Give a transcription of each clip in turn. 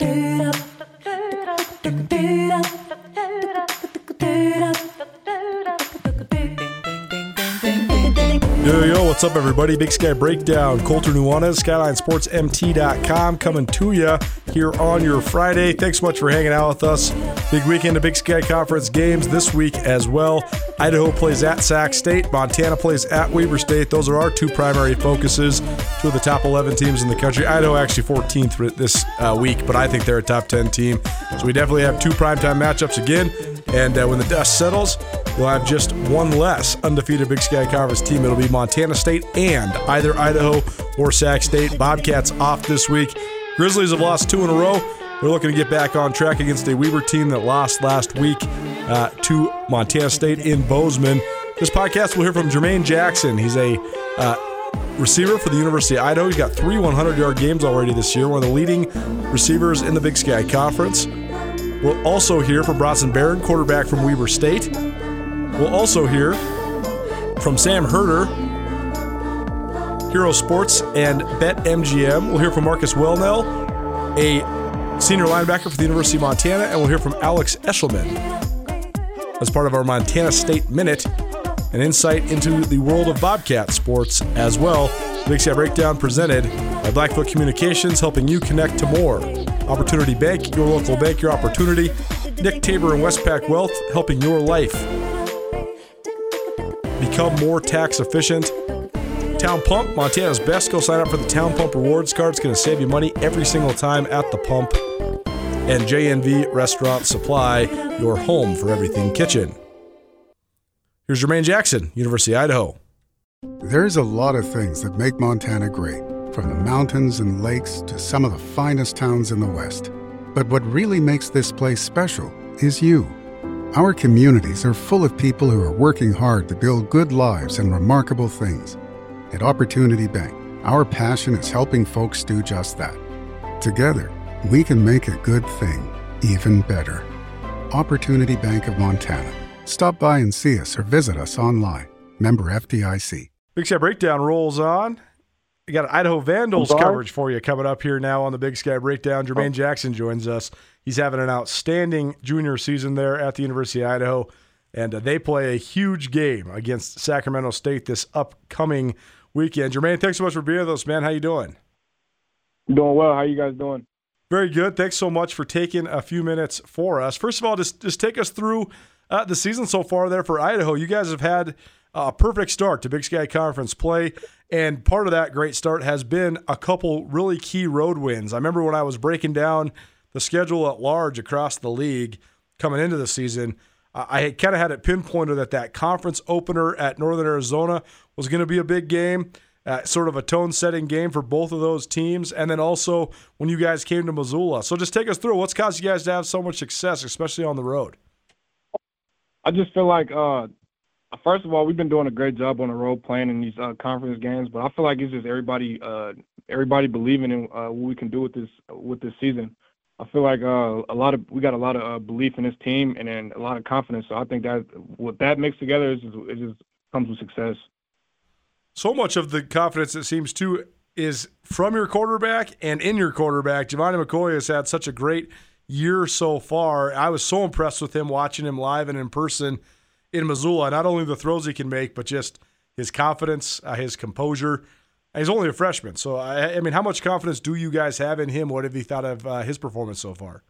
Do. Yo, yo, what's up, everybody? Big Sky Breakdown. Colter Nuanez, SkylineSportsMT.com coming to you here on your Friday. Thanks so much for hanging out with us. Big weekend of Big Sky Conference games this week as well. Idaho plays at Sac State. Montana plays at Weber State. Those are our two primary focuses. Two of the top 11 teams in the country. Idaho actually 14th this uh, week, but I think they're a top 10 team. So we definitely have two primetime matchups again. And uh, when the dust settles, we'll have just one less undefeated Big Sky Conference team. It'll be Montana State and either Idaho or Sac State. Bobcats off this week. Grizzlies have lost two in a row. They're looking to get back on track against a Weber team that lost last week uh, to Montana State in Bozeman. This podcast we'll hear from Jermaine Jackson. He's a uh, receiver for the University of Idaho. He's got three 100 yard games already this year, one of the leading receivers in the Big Sky Conference. We'll also hear from Bronson Barron, quarterback from Weber State. We'll also hear from Sam Herder, Hero Sports and Bet MGM. We'll hear from Marcus Welnel, a senior linebacker for the University of Montana, and we'll hear from Alex Eschelman as part of our Montana State Minute, an insight into the world of Bobcat sports as well. Big Sky Breakdown presented by Blackfoot Communications, helping you connect to more. Opportunity Bank, your local bank, your opportunity. Nick Tabor and Westpac Wealth, helping your life become more tax efficient. Town Pump, Montana's best. Go sign up for the Town Pump Rewards Card. It's going to save you money every single time at the pump. And JNV Restaurant Supply, your home for everything kitchen. Here's Jermaine Jackson, University of Idaho. There's a lot of things that make Montana great, from the mountains and lakes to some of the finest towns in the West. But what really makes this place special is you. Our communities are full of people who are working hard to build good lives and remarkable things. At Opportunity Bank, our passion is helping folks do just that. Together, we can make a good thing even better. Opportunity Bank of Montana. Stop by and see us or visit us online. Member FDIC. Big Sky Breakdown rolls on. We got Idaho Vandals coverage for you coming up here now on the Big Sky Breakdown. Jermaine oh. Jackson joins us. He's having an outstanding junior season there at the University of Idaho, and uh, they play a huge game against Sacramento State this upcoming weekend. Jermaine, thanks so much for being with us, man. How you doing? Doing well. How you guys doing? Very good. Thanks so much for taking a few minutes for us. First of all, just just take us through uh, the season so far there for Idaho. You guys have had a perfect start to Big Sky Conference play. And part of that great start has been a couple really key road wins. I remember when I was breaking down the schedule at large across the league coming into the season, I kind of had it pinpointed that that conference opener at Northern Arizona was going to be a big game, uh, sort of a tone setting game for both of those teams. And then also when you guys came to Missoula. So just take us through what's caused you guys to have so much success, especially on the road. I just feel like uh, first of all, we've been doing a great job on the road playing in these uh, conference games, but I feel like it's just everybody, uh, everybody believing in uh, what we can do with this with this season. I feel like uh, a lot of we got a lot of uh, belief in this team and then a lot of confidence. So I think that what that mixed together is just, it just comes with success. So much of the confidence it seems to is from your quarterback and in your quarterback. Gevani McCoy has had such a great year so far. I was so impressed with him watching him live and in person in Missoula. Not only the throws he can make, but just his confidence, uh, his composure. He's only a freshman, so I, I, mean, how much confidence do you guys have in him? What have you thought of uh, his performance so far?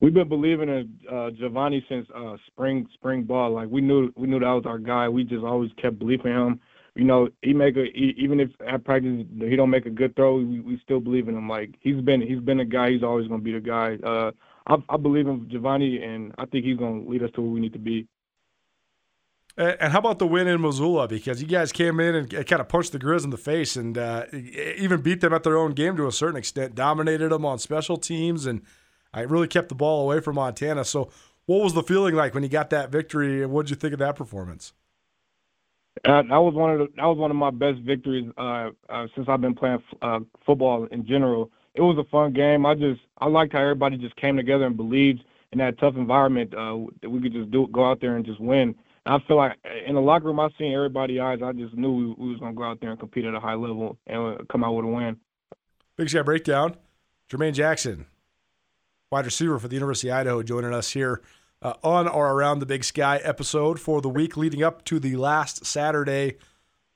We've been believing in uh, Gevani since uh, spring spring ball. Like we knew we knew that was our guy. We just always kept believing him. You know, he make a he, even if at practice he don't make a good throw, we, we still believe in him. Like he's been he's been a guy. He's always going to be the guy. Uh, I, I believe in Gevani, and I think he's going to lead us to where we need to be. And how about the win in Missoula? Because you guys came in and kind of punched the Grizz in the face and uh, even beat them at their own game to a certain extent, dominated them on special teams, and I really kept the ball away from Montana. So, what was the feeling like when you got that victory, and what did you think of that performance? Uh, that was one of the, that was one of my best victories uh, uh, since I've been playing f- uh, football in general. It was a fun game. I just I liked how everybody just came together and believed in that tough environment uh, that we could just do go out there and just win. I feel like in the locker room, I seen everybody's eyes. I just knew we, we was gonna go out there and compete at a high level and come out with a win. Big Sky Breakdown. Jermaine Jackson wide receiver for the University of Idaho, joining us here uh, on our around the Big Sky episode for the week leading up to the last Saturday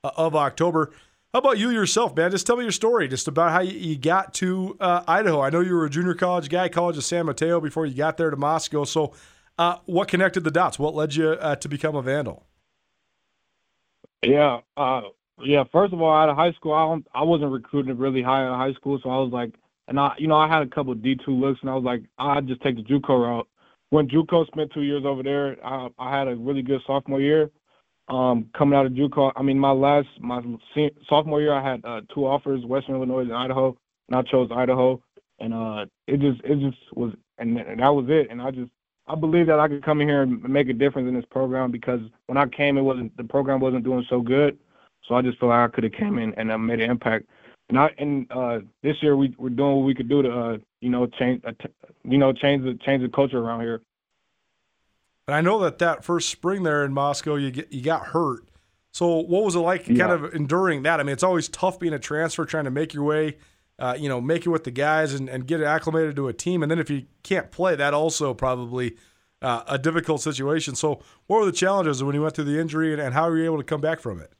uh, of October. How about you yourself, man? Just tell me your story, just about how you, got to uh, Idaho. I know you were a junior college guy, College of San Mateo, before you got there to Moscow. So, uh, what connected the dots? What led you uh, to become a Vandal? Yeah, uh, yeah. First of all, out of high school, I I wasn't recruited really high of high school, so I was like, and I, you know, I had a couple D two looks, and I was like, I'd just take the JUCO route. When JUCO spent two years over there, I, I had a really good sophomore year. Um, coming out of JUCO, I mean, my last my sophomore year, I had uh, two offers: Western Illinois and Idaho, and I chose Idaho. And uh, it just it just was, and that was it. And I just I believe that I could come in here and make a difference in this program because when I came, it wasn't the program wasn't doing so good. So I just feel like I could have came in and uh, made an impact. And I and uh, this year we we're doing what we could do to uh, you know change uh, you know change the change the culture around here. And I know that that first spring there in Moscow, you get you got hurt. So what was it like, yeah. kind of enduring that? I mean, it's always tough being a transfer, trying to make your way, uh, you know, make it with the guys and, and get acclimated to a team. And then if you can't play, that also probably uh, a difficult situation. So what were the challenges when you went through the injury, and, and how were you able to come back from it?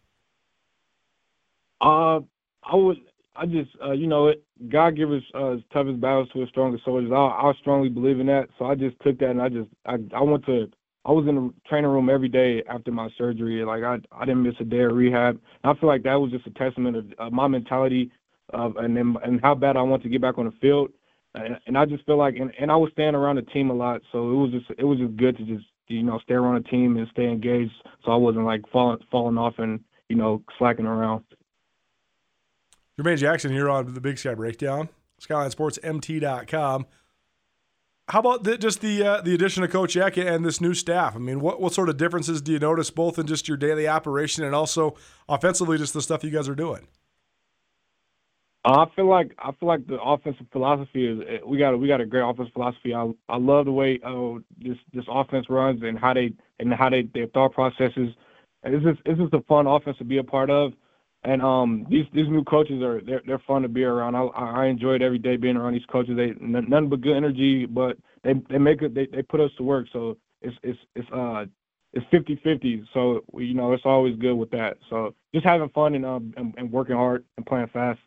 Uh, I was I just, uh, you know, it, God gives us uh, toughest battles to his strongest soldiers. I, I strongly believe in that. So I just took that and I just, I, I went to, I was in the training room every day after my surgery. Like I, I didn't miss a day of rehab. And I feel like that was just a testament of uh, my mentality of, and then, and how bad I want to get back on the field. And, and I just feel like, and, and I was staying around the team a lot. So it was just, it was just good to just, you know, stay around the team and stay engaged. So I wasn't like falling, falling off and, you know, slacking around. Jermaine Jackson here on the Big Sky Breakdown, SkylineSportsMT.com. How about the, just the uh, the addition of Coach Eck and this new staff? I mean, what what sort of differences do you notice both in just your daily operation and also offensively, just the stuff you guys are doing? I feel like I feel like the offensive philosophy is eh, we got a, we got a great offensive philosophy. I I love the way uh, this this offense runs and how they and how they their thought processes. It's just it's just a fun offense to be a part of. And um, these these new coaches are they're they're fun to be around. I I enjoyed every day being around these coaches. They none but good energy, but they they make it they they put us to work. So it's it's it's uh it's 50-50. So you know it's always good with that. So just having fun and um and, and working hard and playing fast.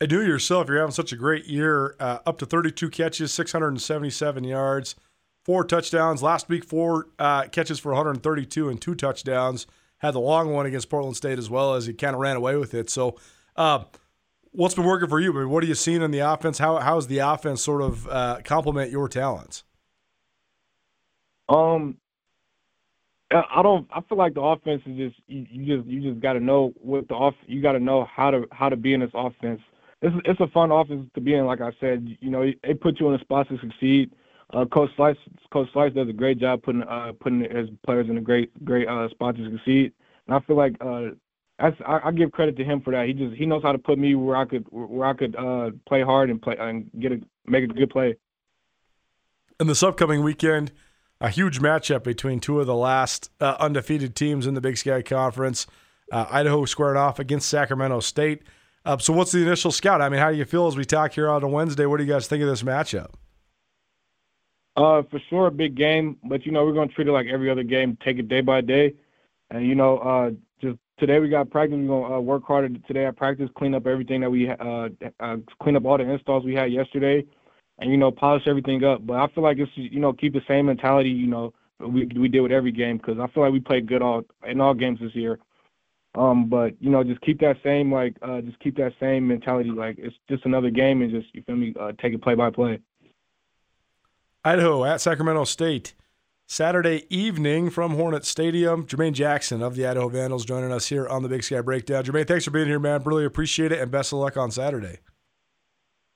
I do yourself. You're having such a great year. Uh, up to 32 catches, 677 yards, four touchdowns. Last week, four uh, catches for 132 and two touchdowns had the long one against Portland State as well as he kind of ran away with it. So, uh, what's been working for you? I mean, what are you seeing in the offense? How how's the offense sort of uh, complement your talents? Um, I don't. I feel like the offense is just you, you just you just got to know what the off. You got to know how to how to be in this offense. It's it's a fun offense to be in. Like I said, you know, they put you in a spot to succeed. Uh, Coach Slice, Coach Slice does a great job putting uh, putting his players in a great great uh, spot to succeed. And I feel like uh, that's, I, I give credit to him for that. He just he knows how to put me where I could where I could uh, play hard and play and get a make a good play. In this upcoming weekend, a huge matchup between two of the last uh, undefeated teams in the Big Sky Conference. Uh, Idaho squared off against Sacramento State. Uh, so, what's the initial scout? I mean, how do you feel as we talk here on a Wednesday? What do you guys think of this matchup? Uh, for sure, a big game, but you know we're gonna treat it like every other game, take it day by day, and you know, uh, just today we got practice. We're gonna uh, work harder today at practice, clean up everything that we uh, uh, clean up all the installs we had yesterday, and you know, polish everything up. But I feel like it's you know keep the same mentality, you know, we we did with every game because I feel like we played good all in all games this year. Um, but you know, just keep that same like uh, just keep that same mentality. Like it's just another game, and just you feel me, uh, take it play by play. Idaho at Sacramento State. Saturday evening from Hornet Stadium. Jermaine Jackson of the Idaho Vandals joining us here on the Big Sky Breakdown. Jermaine, thanks for being here, man. Really appreciate it, and best of luck on Saturday.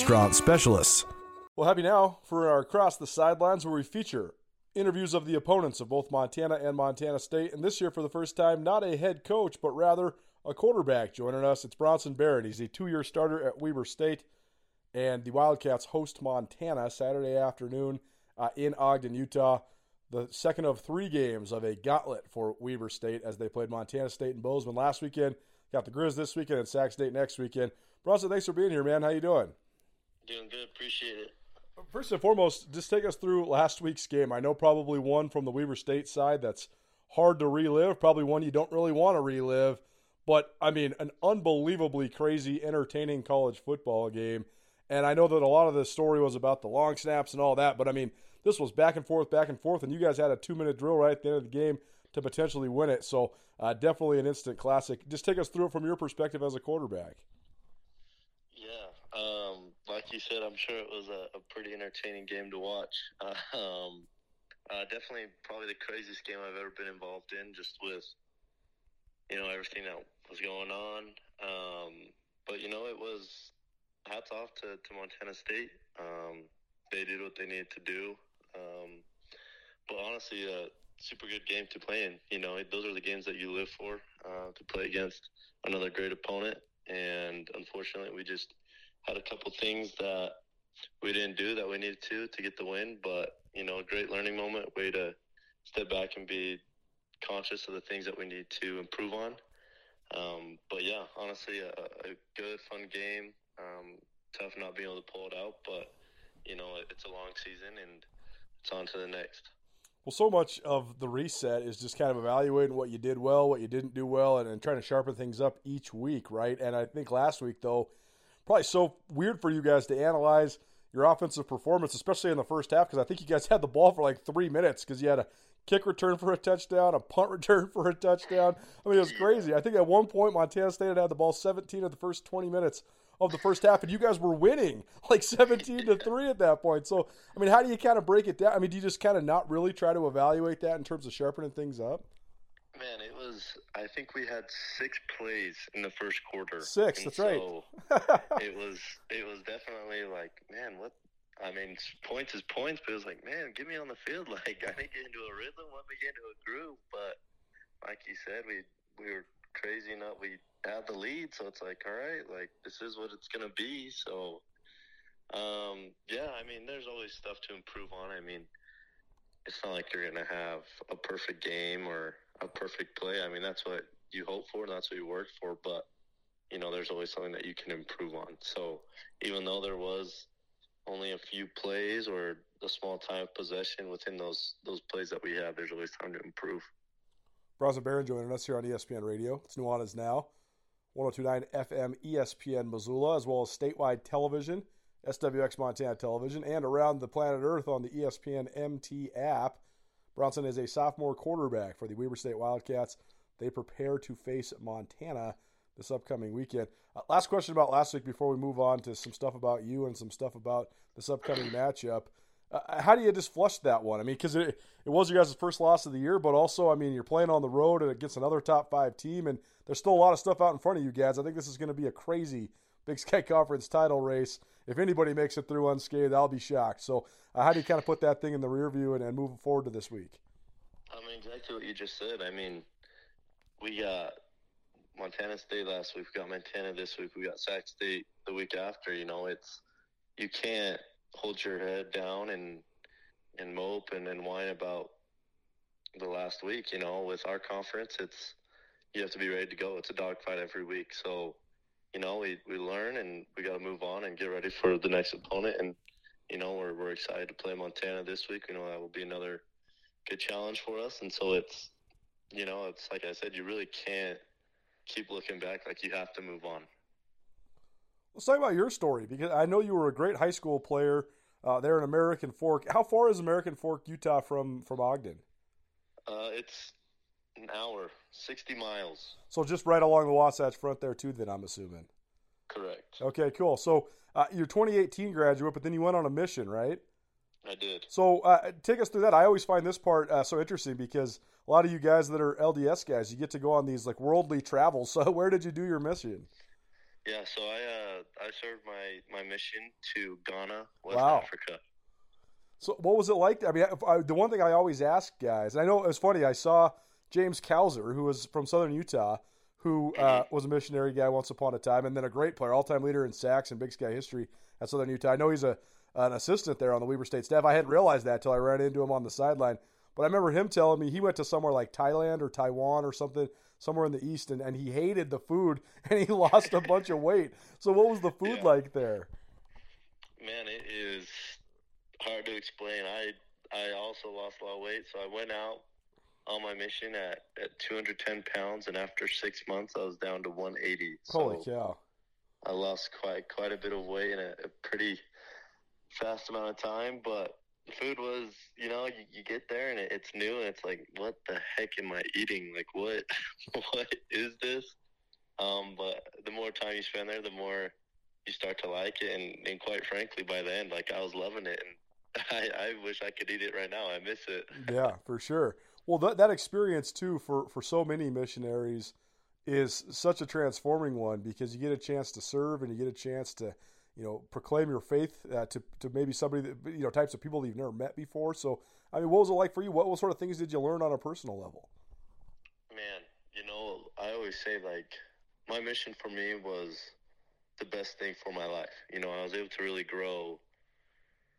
restaurant specialists. Well, happy now for our Across the Sidelines, where we feature interviews of the opponents of both Montana and Montana State. And this year, for the first time, not a head coach, but rather a quarterback joining us. It's Bronson Barron. He's a two year starter at Weber State. And the Wildcats host Montana Saturday afternoon uh, in Ogden, Utah. The second of three games of a gauntlet for Weber State as they played Montana State and Bozeman last weekend. Got the Grizz this weekend and Sac State next weekend. Bronson, thanks for being here, man. How you doing? Doing good. Appreciate it. First and foremost, just take us through last week's game. I know probably one from the Weber State side that's hard to relive, probably one you don't really want to relive. But I mean, an unbelievably crazy, entertaining college football game. And I know that a lot of the story was about the long snaps and all that, but I mean, this was back and forth, back and forth, and you guys had a two minute drill right at the end of the game to potentially win it. So uh, definitely an instant classic. Just take us through it from your perspective as a quarterback. Yeah, um, like you said, I'm sure it was a, a pretty entertaining game to watch. Um, uh, definitely, probably the craziest game I've ever been involved in, just with you know everything that was going on. Um, but you know, it was hats off to, to Montana State. Um, they did what they needed to do. Um, but honestly, a super good game to play in. You know, those are the games that you live for uh, to play against another great opponent. And unfortunately, we just had a couple things that we didn't do that we needed to to get the win. But you know, a great learning moment, way to step back and be conscious of the things that we need to improve on. Um, but yeah, honestly, a, a good, fun game. Um, tough not being able to pull it out, but you know it's a long season and it's on to the next. Well, so much of the reset is just kind of evaluating what you did well, what you didn't do well, and, and trying to sharpen things up each week, right? And I think last week, though, probably so weird for you guys to analyze your offensive performance, especially in the first half, because I think you guys had the ball for like three minutes because you had a kick return for a touchdown, a punt return for a touchdown. I mean, it was crazy. I think at one point Montana State had had the ball 17 of the first 20 minutes of the first half, and you guys were winning like 17 to 3 at that point. So, I mean, how do you kind of break it down? I mean, do you just kind of not really try to evaluate that in terms of sharpening things up? Man, it was. I think we had six plays in the first quarter. Six. that's so right. it was. It was definitely like, man, what? I mean, points is points, but it was like, man, get me on the field. Like, I didn't get into a rhythm. Let me get into a groove. But like you said, we we were crazy enough. We had the lead, so it's like, all right, like this is what it's gonna be. So, um, yeah, I mean, there's always stuff to improve on. I mean, it's not like you're gonna have a perfect game or a perfect play. I mean, that's what you hope for, and that's what you work for. But you know, there's always something that you can improve on. So, even though there was only a few plays or a small time of possession within those those plays that we have, there's always time to improve. Bronson Barron joining us here on ESPN Radio. It's Nuanez Now. 1029 FM ESPN Missoula, as well as statewide television, SWX Montana Television, and around the planet Earth on the ESPN MT app. Bronson is a sophomore quarterback for the Weber State Wildcats. They prepare to face Montana this upcoming weekend. Uh, last question about last week before we move on to some stuff about you and some stuff about this upcoming matchup. Uh, how do you just flush that one? I mean, because it, it was your guys' first loss of the year, but also, I mean, you're playing on the road and against another top five team, and there's still a lot of stuff out in front of you guys. I think this is going to be a crazy Big Sky Conference title race. If anybody makes it through unscathed, I'll be shocked. So, uh, how do you kind of put that thing in the rear view and, and move forward to this week? I mean, exactly what you just said. I mean, we got Montana State last week, we got Montana this week, we got Sac State the week after. You know, it's you can't hold your head down and and mope and, and whine about the last week. You know, with our conference, it's you have to be ready to go. It's a dogfight every week. So, you know, we, we learn and we got to move on and get ready for the next opponent. And, you know, we're, we're excited to play Montana this week. You know, that will be another good challenge for us. And so it's, you know, it's like I said, you really can't keep looking back. Like you have to move on. Let's talk about your story because I know you were a great high school player uh, there in American Fork. How far is American Fork, Utah, from from Ogden? Uh, it's an hour, sixty miles. So just right along the Wasatch Front there too. Then I'm assuming. Correct. Okay, cool. So uh, you're 2018 graduate, but then you went on a mission, right? I did. So uh, take us through that. I always find this part uh, so interesting because a lot of you guys that are LDS guys, you get to go on these like worldly travels. So where did you do your mission? Yeah, so I uh, I served my, my mission to Ghana, West Wow. Africa. So what was it like? I mean, I, I- the one thing I always ask guys, I know it was funny. I saw James Cowser, who was from Southern Utah, who uh, was a missionary guy once upon a time, and then a great player, all-time leader in sacks and Big Sky history at Southern Utah. I know he's a an assistant there on the Weber State staff. I hadn't realized that till I ran into him on the sideline. But I remember him telling me he went to somewhere like Thailand or Taiwan or something, somewhere in the east, and, and he hated the food and he lost a bunch of weight. So what was the food Yeah. like there? Man, it is hard to explain. I I also lost a lot of weight, so I went out on my mission at, at 210 pounds, and after six months, I was down to 180. Holy so cow! I lost quite quite a bit of weight in a, a pretty fast amount of time. But food was, you know, you, you get there and it, it's new, and it's like, what the heck am I eating? Like, what what is this? Um, but the more time you spend there, the more you start to like it, and, and quite frankly, by the end, like I was loving it, and I, I wish I could eat it right now. I miss it. yeah, for sure. Well, that that experience too for for so many missionaries is such a transforming one because you get a chance to serve and you get a chance to you know proclaim your faith uh, to to maybe somebody that you know types of people that you've never met before. So, I mean, what was it like for you? What, what sort of things did you learn on a personal level? Man, you know, I always say like my mission for me was the best thing for my life. You know, I was able to really grow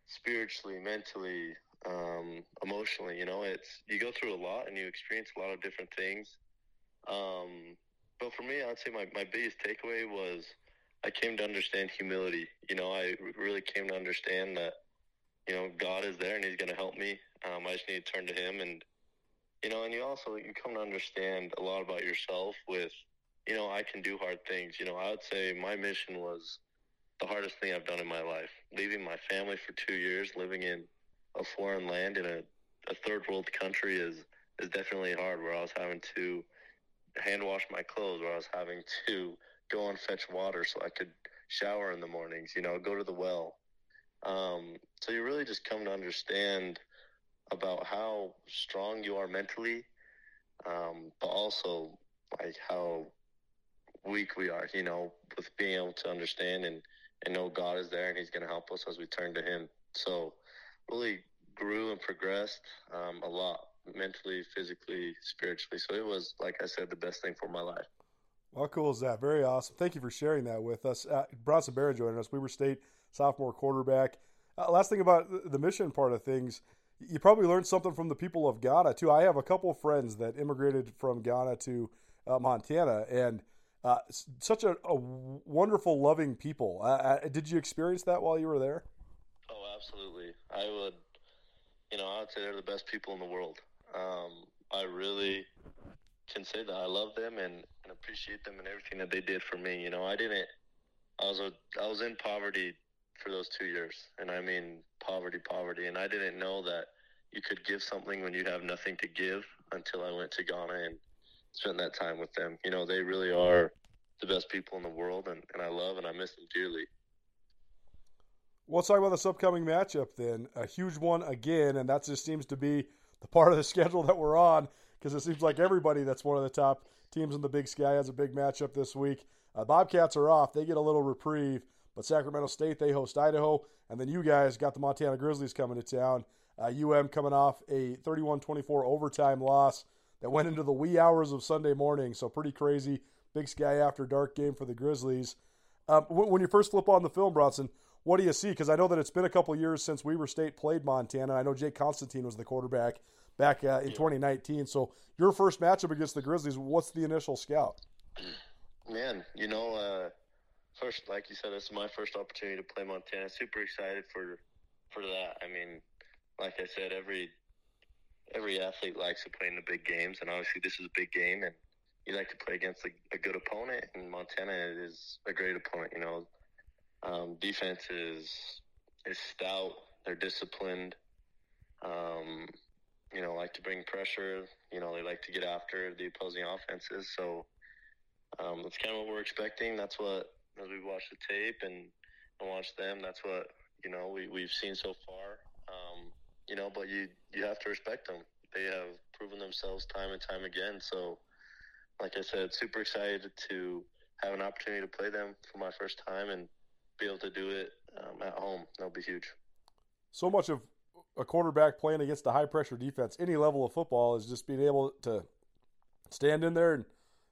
spiritually, mentally, um, emotionally. You know, it's you go through a lot and you experience a lot of different things. Um, but for me, I'd say my, my biggest takeaway was I came to understand humility. You know, I really came to understand that, you know, God is there and He's going to help me. Um, I just need to turn to Him and you know, and you also you come to understand a lot about yourself with, you know, I can do hard things. You know, I would say my mission was the hardest thing I've done in my life. Leaving my family for two years, living in a foreign land in a, a third world country is is definitely hard. Where I was having to hand wash my clothes, where I was having to go and fetch water so I could shower in the mornings. You know, go to the well. Um, so you really just come to understand about how strong you are mentally, um, but also like how weak we are, you know, with being able to understand and, and know God is there and He's going to help us as we turn to Him. So, really grew and progressed um, a lot mentally, physically, spiritually. So, it was, like I said, the best thing for my life. How cool is that? Very awesome. Thank you for sharing that with us. Uh, Bronson Barron joining us, Weber State sophomore quarterback. Uh, last thing about the- the mission part of things, you probably learned something from the people of Ghana too. I have a couple friends that immigrated from Ghana to uh, Montana, and uh, such a, a wonderful, loving people. Uh, uh, did you experience that while you were there? Absolutely. I would, you know, I would say they're the best people in the world. Um, I really can say that I love them and, and appreciate them and everything that they did for me. You know, I didn't. I was a, I was in poverty for those two years, and I mean poverty, poverty, and I didn't know that you could give something when you have nothing to give until I went to Ghana and spent that time with them. You know, they really are the best people in the world, and, and I love and I miss them dearly. Let's talk about this upcoming matchup then. A huge one again, and that just seems to be the part of the schedule that we're on because it seems like everybody that's one of the top teams in the Big Sky has a big matchup this week. Uh, Bobcats are off; they get a little reprieve, but Sacramento State they host Idaho, and then you guys got the Montana Grizzlies coming to town. Uh, UM coming off a 31-24 overtime loss that went into the wee hours of Sunday morning, so pretty crazy. Big Sky after dark game for the Grizzlies. Um, when you first flip on the film, Bronson, what do you see? Because I know that it's been a couple years since Weber State played Montana. I know Jake Constantine was the quarterback back uh, in 2019. So your first matchup against the Grizzlies, what's the initial scout? Man, you know, uh, first, like you said, this is my first opportunity to play Montana. Super excited for for that. I mean, like I said, every every athlete likes to play in the big games, and obviously this is a big game, and you like to play against a, a good opponent. And Montana is a great opponent. You know, um, defense is is stout. They're disciplined. Um, you know, like to bring pressure. You know, they like to get after the opposing offenses. So um, that's kind of what we're expecting. That's what as we watch the tape and, and watch them. That's what you know we we've seen so far. Um, you know, but you you have to respect them. They have proven themselves time and time again. So, like I said, super excited to have an opportunity to play them for my first time and be able to do it um, at home. That'll be huge. So much of a quarterback playing against a high pressure defense, any level of football, is just being able to stand in there and,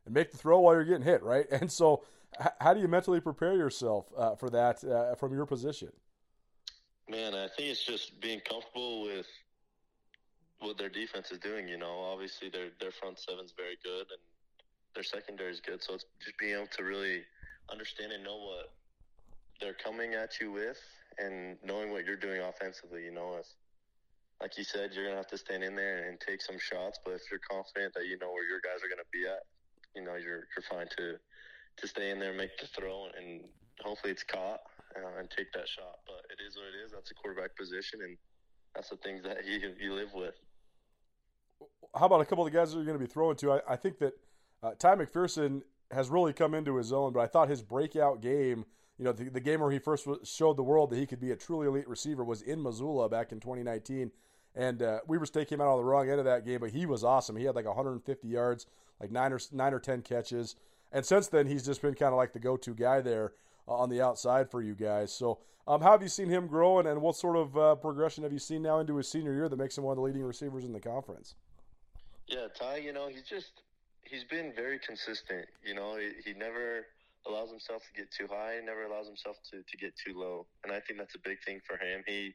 and make the throw while you're getting hit, right? And so, h- how do you mentally prepare yourself uh, for that uh, from your position? Man, I think it's just being comfortable with what their defense is doing. You know, obviously their their front seven's very good and their secondary is good. So it's just being able to really understand and know what they're coming at you with, and knowing what you're doing offensively. You know, if like you said, you're gonna have to stand in there and take some shots. But if you're confident that you know where your guys are gonna be at, you know you're you're fine to to stay in there, make the throw, and hopefully it's caught uh, and take that shot. But it is what it is. That's a quarterback position, and that's the things that you you live with. How about a couple of the guys that you're going to be throwing to? I, I think that uh, Ty McPherson has really come into his own, but I thought his breakout game, you know, the, the game where he first showed the world that he could be a truly elite receiver was in Missoula back in 2019. And uh, Weber State came out on the wrong end of that game, but he was awesome. He had like 150 yards, like nine or nine or ten catches, and since then he's just been kind of like the go-to guy there uh, on the outside for you guys. So, um, how have you seen him grow, and, and what sort of uh, progression have you seen now into his senior year that makes him one of the leading receivers in the conference? Yeah, Ty, you know, he's just he's been very consistent. You know, he, he never allows himself to get too high, never allows himself to, to get too low. And I think that's a big thing for him. He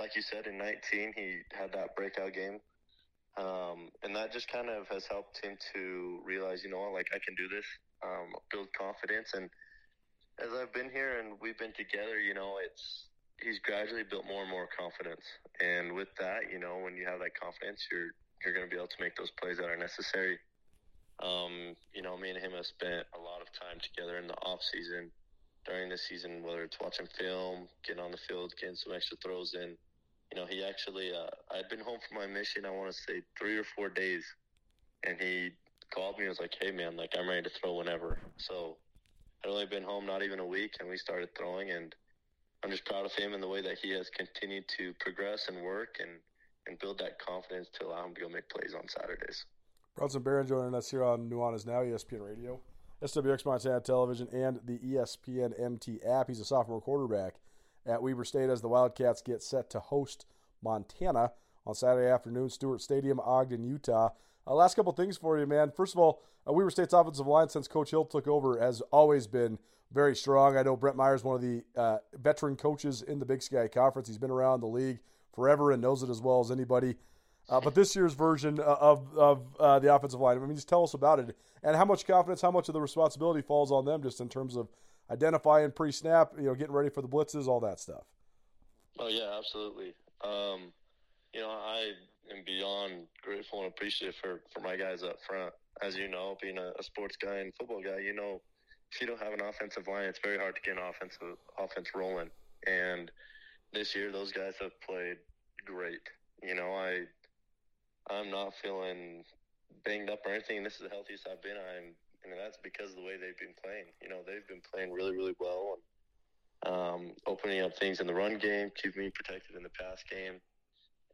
like you said, in 19, he had that breakout game. Um, and that just kind of has helped him to realize, you know what, like I can do this, um, build confidence. And as I've been here and we've been together, you know, it's, he's gradually built more and more confidence. And with that, you know, when you have that confidence, you're, you're going to be able to make those plays that are necessary. Um, you know, me and him have spent a lot of time together in the off season, during the season, whether it's watching film, getting on the field, getting some extra throws in you know, he actually, uh, I'd been home from my mission, I want to say three or four days. And he called me and was like, hey, man, like, I'm ready to throw whenever. So I'd only been home not even a week, and we started throwing. And I'm just proud of him and the way that he has continued to progress and work and, and build that confidence to allow him to go make plays on Saturdays. Bronson Barron joining us here on Nuanez Now, ESPN Radio, SWX Montana Television, and the ESPN MT app. He's a sophomore quarterback at Weber State as the Wildcats get set to host Montana on Saturday afternoon, Stewart Stadium, Ogden, Utah. Uh, last couple things for you, man. First of all, uh, Weber State's offensive line since Coach Hill took over has always been very strong. I know Brett Myers, one of the uh, veteran coaches in the Big Sky Conference. He's been around the league forever and knows it as well as anybody. Uh, but this year's version uh, of, of uh, the offensive line, I mean, just tell us about it and how much confidence, how much of the responsibility falls on them just in terms of identifying pre-snap, you know, getting ready for the blitzes, all that stuff. Oh yeah, absolutely. Um, you know, I am beyond grateful and appreciative for for my guys up front. As you know, being a, a sports guy and football guy, you know, if you don't have an offensive line, it's very hard to get an offensive offense rolling. And this year, those guys have played great. You know, I I'm not feeling banged up or anything. This is the healthiest I've been. I'm and that's because of the way they've been playing. You know, they've been playing really, really well and um, opening up things in the run game, keeping me protected in the pass game,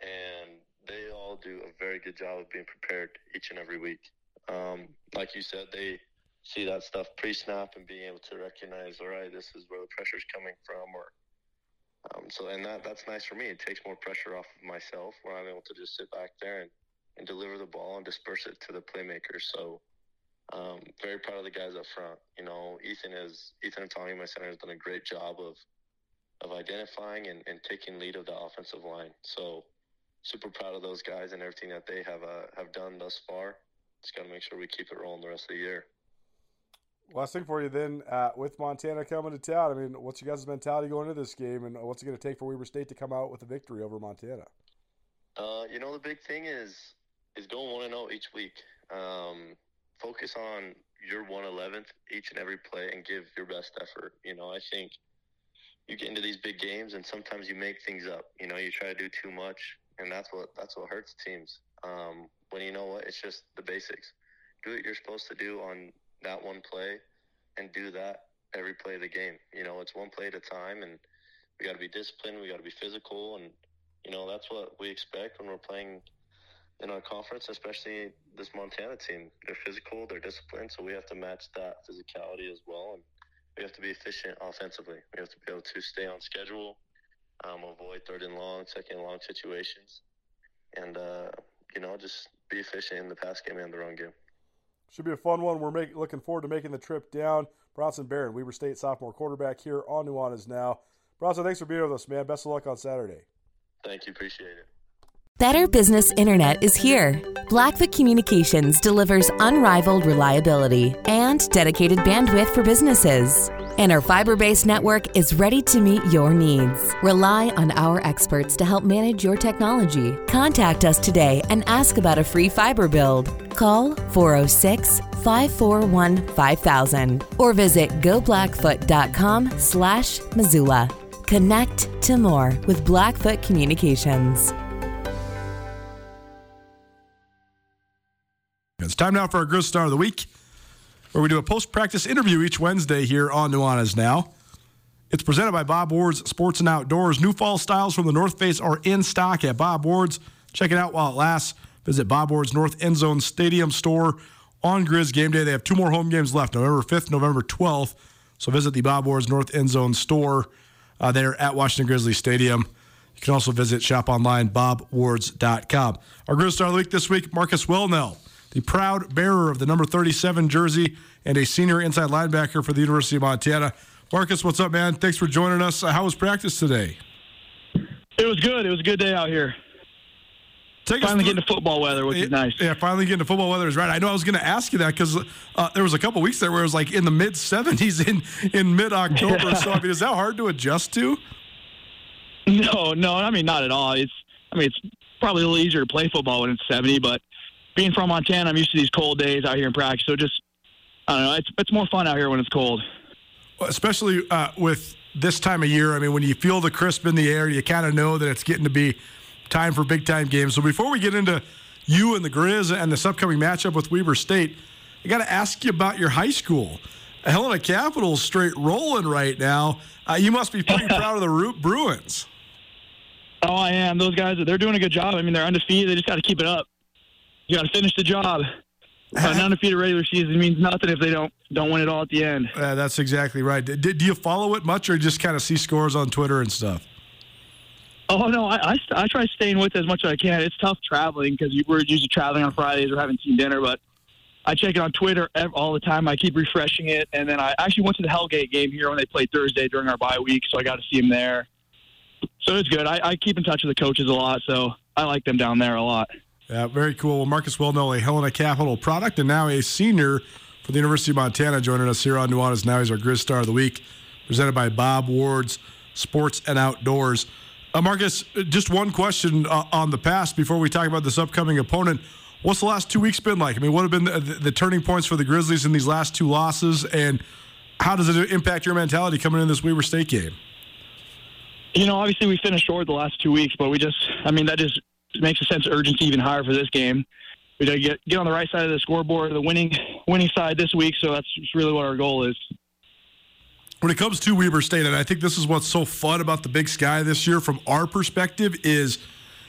and they all do a very good job of being prepared each and every week. Um, like you said, they see that stuff pre-snap and being able to recognize, all right, this is where the pressure's coming from, or um, so, and that that's nice for me. It takes more pressure off of myself where I'm able to just sit back there and, and deliver the ball and disperse it to the playmakers. So um, very proud of the guys up front. You know, Ethan is Ethan and Tommy, my center, has done a great job of of identifying and, and taking lead of the offensive line. So super proud of those guys and everything that they have uh, have done thus far. Just got to make sure we keep it rolling the rest of the year. Last thing for you then, uh, with Montana coming to town, I mean, what's your guys' mentality going into this game, and what's it going to take for Weber State to come out with a victory over Montana? Uh, you know, the big thing is is going one and zero oh each week. Um, focus on your 111th each and every play and give your best effort. You know, I think you get into these big games and sometimes you make things up. You know, you try to do too much, and that's what that's what hurts teams. Um, when you know what, it's just the basics. Do what you're supposed to do on that one play, and do that every play of the game. You know, it's one play at a time, and we got to be disciplined. We got to be physical, and you know that's what we expect when we're playing in our conference, especially this Montana team. They're physical, they're disciplined, so we have to match that physicality as well. And we have to be efficient offensively. We have to be able to stay on schedule, um, avoid third and long, second and long situations, and uh, you know just be efficient in the pass game and the run game. Should be a fun one. We're make, looking forward to making the trip down. Bronson Barron, Weber State sophomore quarterback here on Nuanez now. Bronson, thanks for being with us, man. Best of luck on Saturday. Thank you. Appreciate it. Better Business Internet is here. Blackfoot Communications delivers unrivaled reliability and dedicated bandwidth for businesses. And our fiber based network is ready to meet your needs. Rely on our experts to help manage your technology. Contact us today and ask about a free fiber build. Call 406 541 5000 or visit goblackfoot.com slash Missoula. Connect to more with Blackfoot Communications. It's time now for our Griz Star of the Week, where we do a post practice interview each Wednesday here on Nuanez Now. It's presented by Bob Ward's Sports and Outdoors. New fall styles from the North Face are in stock at Bob Ward's. Check it out while it lasts. Visit Bob Ward's North End Zone Stadium store on Griz game day. They have two more home games left November 5th, November 12th. So visit the Bob Ward's North End Zone store uh, there at Washington Grizzly Stadium. You can also visit shop online, bobwards.com. Our Griz Star of the Week this week, Marcus Welnel the proud bearer of the number 37 jersey and a senior inside linebacker for the University of Montana. Marcus, what's up, man? Thanks for joining us. How was practice today? It was good. It was a good day out here. Take finally getting to football weather, which is nice. Yeah, finally getting to football weather is right. I know I was going to ask you that because uh, there was a couple weeks there where it was like in the mid 70s in in mid October. Yeah. So I mean, is that hard to adjust to? No, no. I mean, not at all. It's I mean, it's probably a little easier to play football when it's 70, but being from Montana, I'm used to these cold days out here in practice. So just, I don't know, it's, it's more fun out here when it's cold. Especially uh, with this time of year. I mean, when you feel the crisp in the air, you kind of know that it's getting to be time for big time games. So before we get into you and the Griz and this upcoming matchup with Weber State, I got to ask you about your high school. Helena Capital's straight rolling right now. Uh, you must be pretty proud of the Bruins. Oh, I am. Those guys, they're doing a good job. I mean, they're undefeated. They just got to keep it up you got to finish the job. An undefeated regular season means nothing if they don't don't win it all at the end. Uh, that's exactly right. Did, do you follow it much, or just kind of see scores on Twitter and stuff? Oh no, I, I, I try staying with it as much as I can. It's tough traveling because we're usually traveling on Fridays or having team dinner, but I check it on Twitter all the time. I keep refreshing it, and then I actually went to the Hellgate game here when they played Thursday during our bye week, so I got to see them there. So it's good. I, I keep in touch with the coaches a lot, so I like them down there a lot. Yeah, very cool. Well, Marcus Welnel, a Helena Capital product, and now a senior for the University of Montana, joining us here on Nuanez. Now he's our Griz Star of the Week, presented by Bob Ward's Sports and Outdoors. Uh, Marcus, just one question uh, on the past before we talk about this upcoming opponent. What's the last two weeks been like? I mean, what have been the, the, the turning points for the Grizzlies in these last two losses, and how does it impact your mentality coming in this Weber State game? You know, obviously we finished short the last two weeks, but we just, I mean, that just makes a sense of urgency even higher for this game. We got to get get on the right side of the scoreboard, the winning winning side this week. So that's really what our goal is. When it comes to Weber State, and I think this is what's so fun about the Big Sky this year, from our perspective, is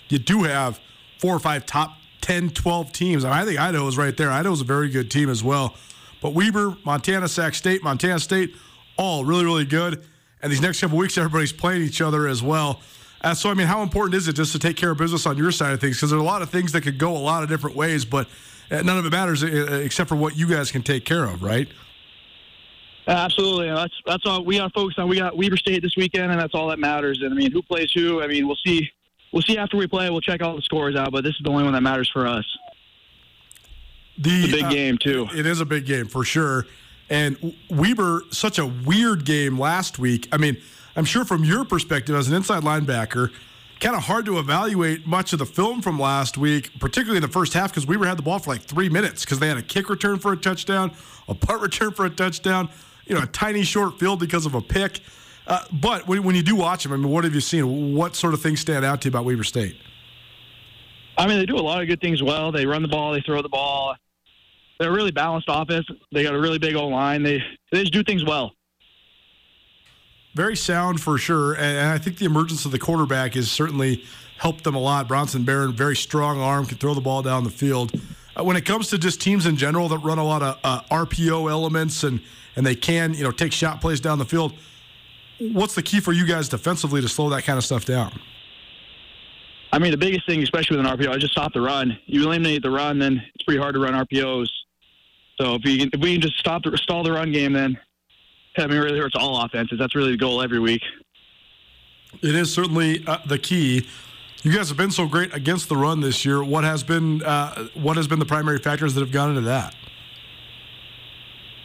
you do have four or five top 10, 12 teams. I think Idaho is right there. Idaho is a very good team as well. But Weber, Montana, Sac State, Montana State, all really, really good. And these next couple weeks, everybody's playing each other as well. Uh, so, I mean, how important is it just to take care of business on your side of things? Because there are a lot of things that could go a lot of different ways, but uh, none of it matters uh, except for what you guys can take care of, right? Absolutely. That's that's all we got to focus on. We got Weber State this weekend, and that's all that matters. And I mean, who plays who? I mean, we'll see. We'll see after we play. We'll check all the scores out, but this is the only one that matters for us. The, it's a big uh, game too. It is a big game for sure. And Weber, such a weird game last week. I mean, I'm sure from your perspective as an inside linebacker, kind of hard to evaluate much of the film from last week, particularly in the first half, because Weber had the ball for like three minutes because they had a kick return for a touchdown, a punt return for a touchdown, you know, a tiny short field because of a pick. Uh, but when, when, you do watch them, I mean, what have you seen? What sort of things stand out to you about Weber State? I mean, they do a lot of good things well. They run the ball, they throw the ball. They're a really balanced offense. They got a really big old line. They they just do things well very sound for sure. And, I think the emergence of the quarterback has certainly helped them a lot. Bronson Barron, very strong arm, can throw the ball down the field. Uh, when it comes to just teams in general that run a lot of uh, RPO elements and and they can you know take shot plays down the field, what's the key for you guys defensively to slow that kind of stuff down? I mean, the biggest thing, especially with an RPO, is just stop the run. You eliminate the run, then it's pretty hard to run RPOs. So if, you if we can just stop the, stall the run game, then I mean, it really hurts all offenses. That's really the goal every week. It is certainly uh, the key. You guys have been so great against the run this year. What has been uh, what has been the primary factors that have gone into that?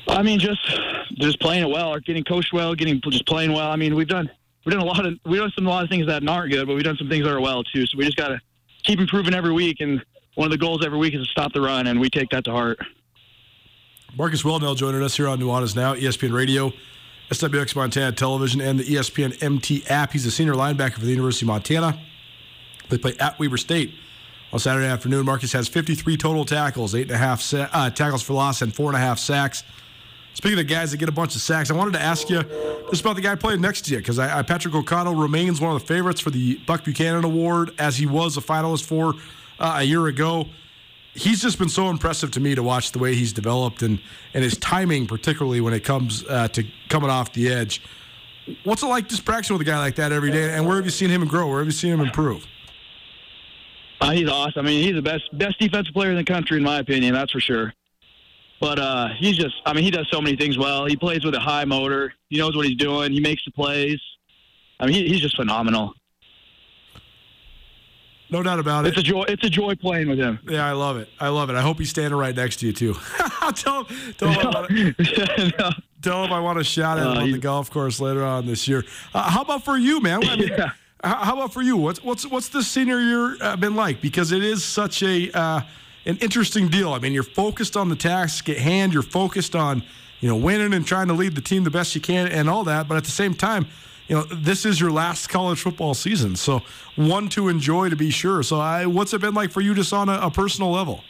I mean, just just playing it well, or getting coached well, getting just playing well. I mean, we've done we've done a lot of we've done some a lot of things that aren't good, but we've done some things that are well too. So we just got to keep improving every week. And one of the goals every week is to stop the run, and we take that to heart. Marcus Welnel joining us here on Nuanez Now, ESPN Radio, SWX Montana Television, and the ESPN MT app. He's a senior linebacker for the University of Montana. They play at Weber State on Saturday afternoon. Marcus has 53 total tackles, eight and a half sa- uh, tackles for loss, and four and a half sacks. Speaking of guys that get a bunch of sacks, I wanted to ask you just about the guy playing next to you because I, I, Patrick O'Connell remains one of the favorites for the Buck Buchanan Award as he was a finalist for uh, a year ago. He's just been so impressive to me to watch the way he's developed and and his timing, particularly when it comes uh, to coming off the edge. What's it like just practicing with a guy like that every day? And where have you seen him grow? Where have you seen him improve? Uh, he's awesome. I mean, he's the best best defensive player in the country, in my opinion. That's for sure. But uh, he's just, I mean, he does so many things well. He plays with a high motor. He knows what he's doing. He makes the plays. I mean, he, he's just phenomenal. No doubt about it. It's a joy. It's a joy playing with him. Yeah, I love it. I love it. I hope he's standing right next to you too. tell him. Tell him, I no. tell him I want to shout at him uh, on the golf course later on this year. Uh, how about for you, man? I mean, yeah. How about for you? What's what's what's the senior year uh, been like? Because it is such a uh, an interesting deal. I mean, you're focused on the task at hand. You're focused on, you know, winning and trying to lead the team the best you can and all that. But at the same time, you know, this is your last college football season. So one to enjoy to be sure. So I, what's it been like for you just on a, a personal level?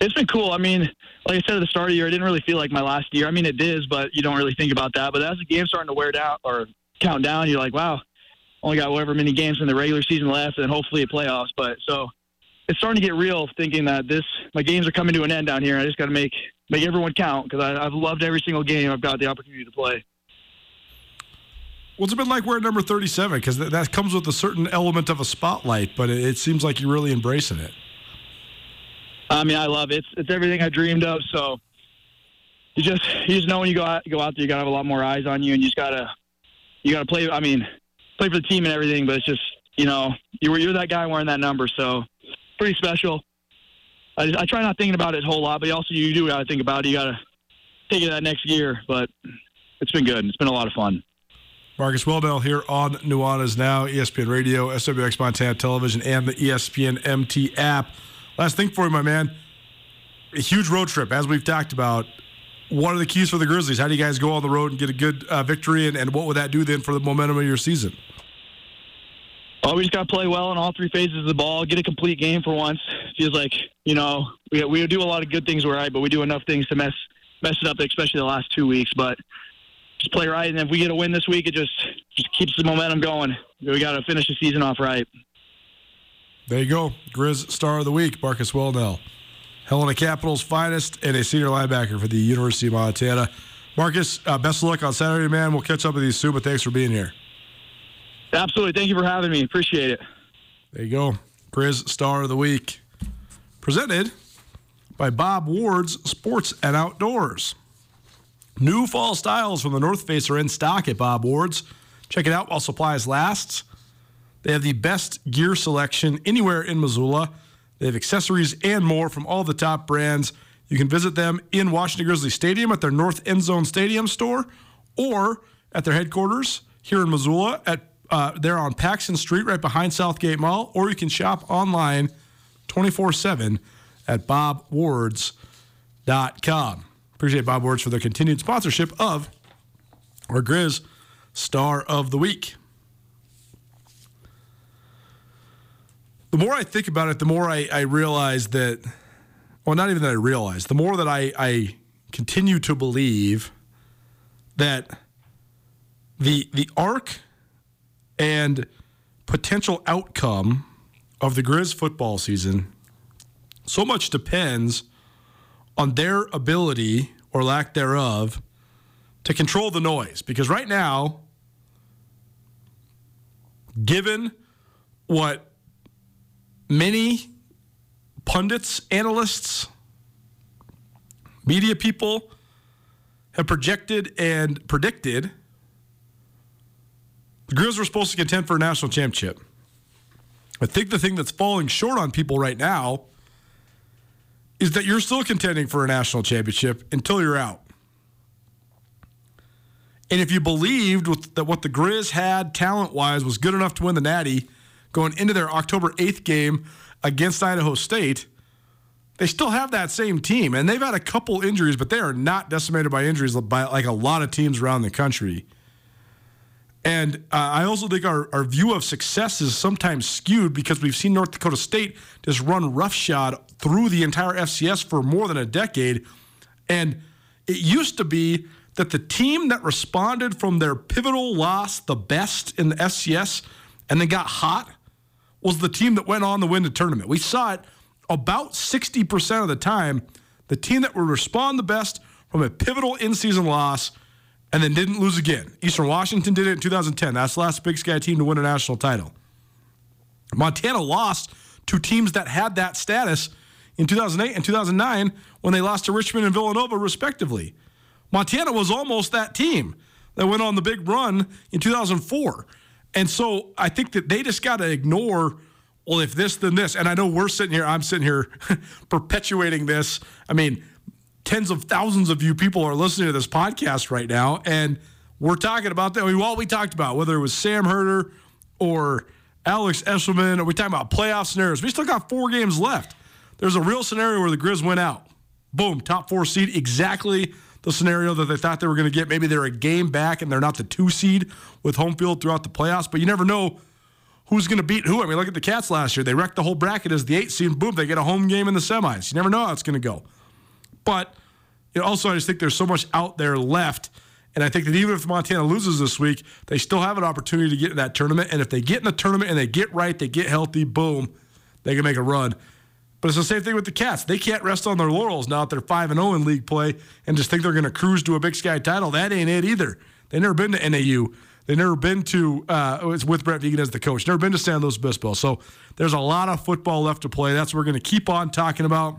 It's been cool. I mean, like I said at the start of the year, I didn't really feel like my last year. I mean, it is, but you don't really think about that. But as the game's starting to wear down or count down, you're like, wow, only got whatever many games in the regular season left, and hopefully a playoffs. But so it's starting to get real thinking that this my games are coming to an end down here. I just got to make make everyone count because I've loved every single game I've got the opportunity to play. What's it been like wearing number 37? Because that, comes with a certain element of a spotlight, but it, it, seems like you're really embracing it. I mean, I love it. It's, it's everything I dreamed of. So you just you just know when you go out, go out there, you gotta have a lot more eyes on you, and you just gotta you gotta play. I mean, play for the team and everything, but it's just you know you were you're that guy wearing that number, so pretty special. I, just, I try not thinking about it a whole lot, but also you do got to think about it. You got to take it that next year. But it's been good. It's been a lot of fun. Marcus Welnel here on Nuanez Now, ESPN Radio, SWX Montana Television, and the ESPN MT app. Last thing for you, my man. A huge road trip, as we've talked about. What are the keys for the Grizzlies? How do you guys go on the road and get a good uh, victory? And, and what would that do then for the momentum of your season? Oh, we just got to play well in all three phases of the ball, get a complete game for once. Feels like, you know, we, we do a lot of good things we're right, but we do enough things to mess mess it up, especially the last two weeks. But just play right, and if we get a win this week, it just just keeps the momentum going. We got to finish the season off right. There you go, Grizz Star of the Week, Marcus Welnel, Helena Capital's finest, and a senior linebacker for the University of Montana. Marcus, uh, best of luck on Saturday, man. We'll catch up with you soon, but thanks for being here. Absolutely. Thank you for having me. Appreciate it. There you go. Grizz Star of the Week. Presented by Bob Ward's Sports and Outdoors. New fall styles from the North Face are in stock at Bob Ward's. Check it out while supplies last. They have the best gear selection anywhere in Missoula. They have accessories and more from all the top brands. You can visit them in Washington Grizzly Stadium at their North End Zone Stadium store or at their headquarters here in Missoula at uh, they're on Paxson Street right behind Southgate Mall, or you can shop online 24 7 at bobwards.com. Appreciate Bob Wards for their continued sponsorship of our Grizz Star of the Week. The more I think about it, the more I, I realize that, well, not even that I realize, the more that I, I continue to believe that the the arc and potential outcome of the Grizz football season so much depends on their ability or lack thereof to control the noise. Because right now, given what many pundits, analysts, media people have projected and predicted, the Grizz were supposed to contend for a national championship. I think the thing that's falling short on people right now is that you're still contending for a national championship until you're out. And if you believed that what the Grizz had talent wise was good enough to win the Natty going into their October 8th game against Idaho State, they still have that same team. And they've had a couple injuries, but they are not decimated by injuries by like a lot of teams around the country. And uh, I also think our, our view of success is sometimes skewed because we've seen North Dakota State just run roughshod through the entire FCS for more than a decade. And it used to be that the team that responded from their pivotal loss the best in the FCS and then got hot was the team that went on to win the tournament. We saw it about 60% of the time. The team that would respond the best from a pivotal in season loss and then didn't lose again. Eastern Washington did it in 2010. That's the last Big Sky team to win a national title. Montana lost to teams that had that status in 2008 and 2009 when they lost to Richmond and Villanova, respectively. Montana was almost that team that went on the big run in 2004. And so I think that they just got to ignore, well, if this, then this. And I know we're sitting here, I'm sitting here perpetuating this. I mean, tens of thousands of you people are listening to this podcast right now, and we're talking about that. I mean, what we talked about, whether it was Sam Herder or Alex Eschelman, or we talking about playoff scenarios. We still got four games left. There's a real scenario where the Grizz went out. Boom, top four seed, exactly the scenario that they thought they were going to get. Maybe they're a game back and they're not the two seed with home field throughout the playoffs, but you never know who's going to beat who. I mean, look at the Cats last year. They wrecked the whole bracket as the eight seed. Boom, they get a home game in the semis. You never know how it's going to go. But you know, also, I just think there's so much out there left. And I think that even if Montana loses this week, they still have an opportunity to get in that tournament. And if they get in the tournament and they get right, they get healthy, boom, they can make a run. But it's the same thing with the Cats. They can't rest on their laurels now that they're 5 and 0 in league play and just think they're going to cruise to a Big Sky title. That ain't it either. They've never been to NAU. They've never been to, uh, it's with Brent Vigen as the coach, never been to San Luis Obispo. So there's a lot of football left to play. That's what we're going to keep on talking about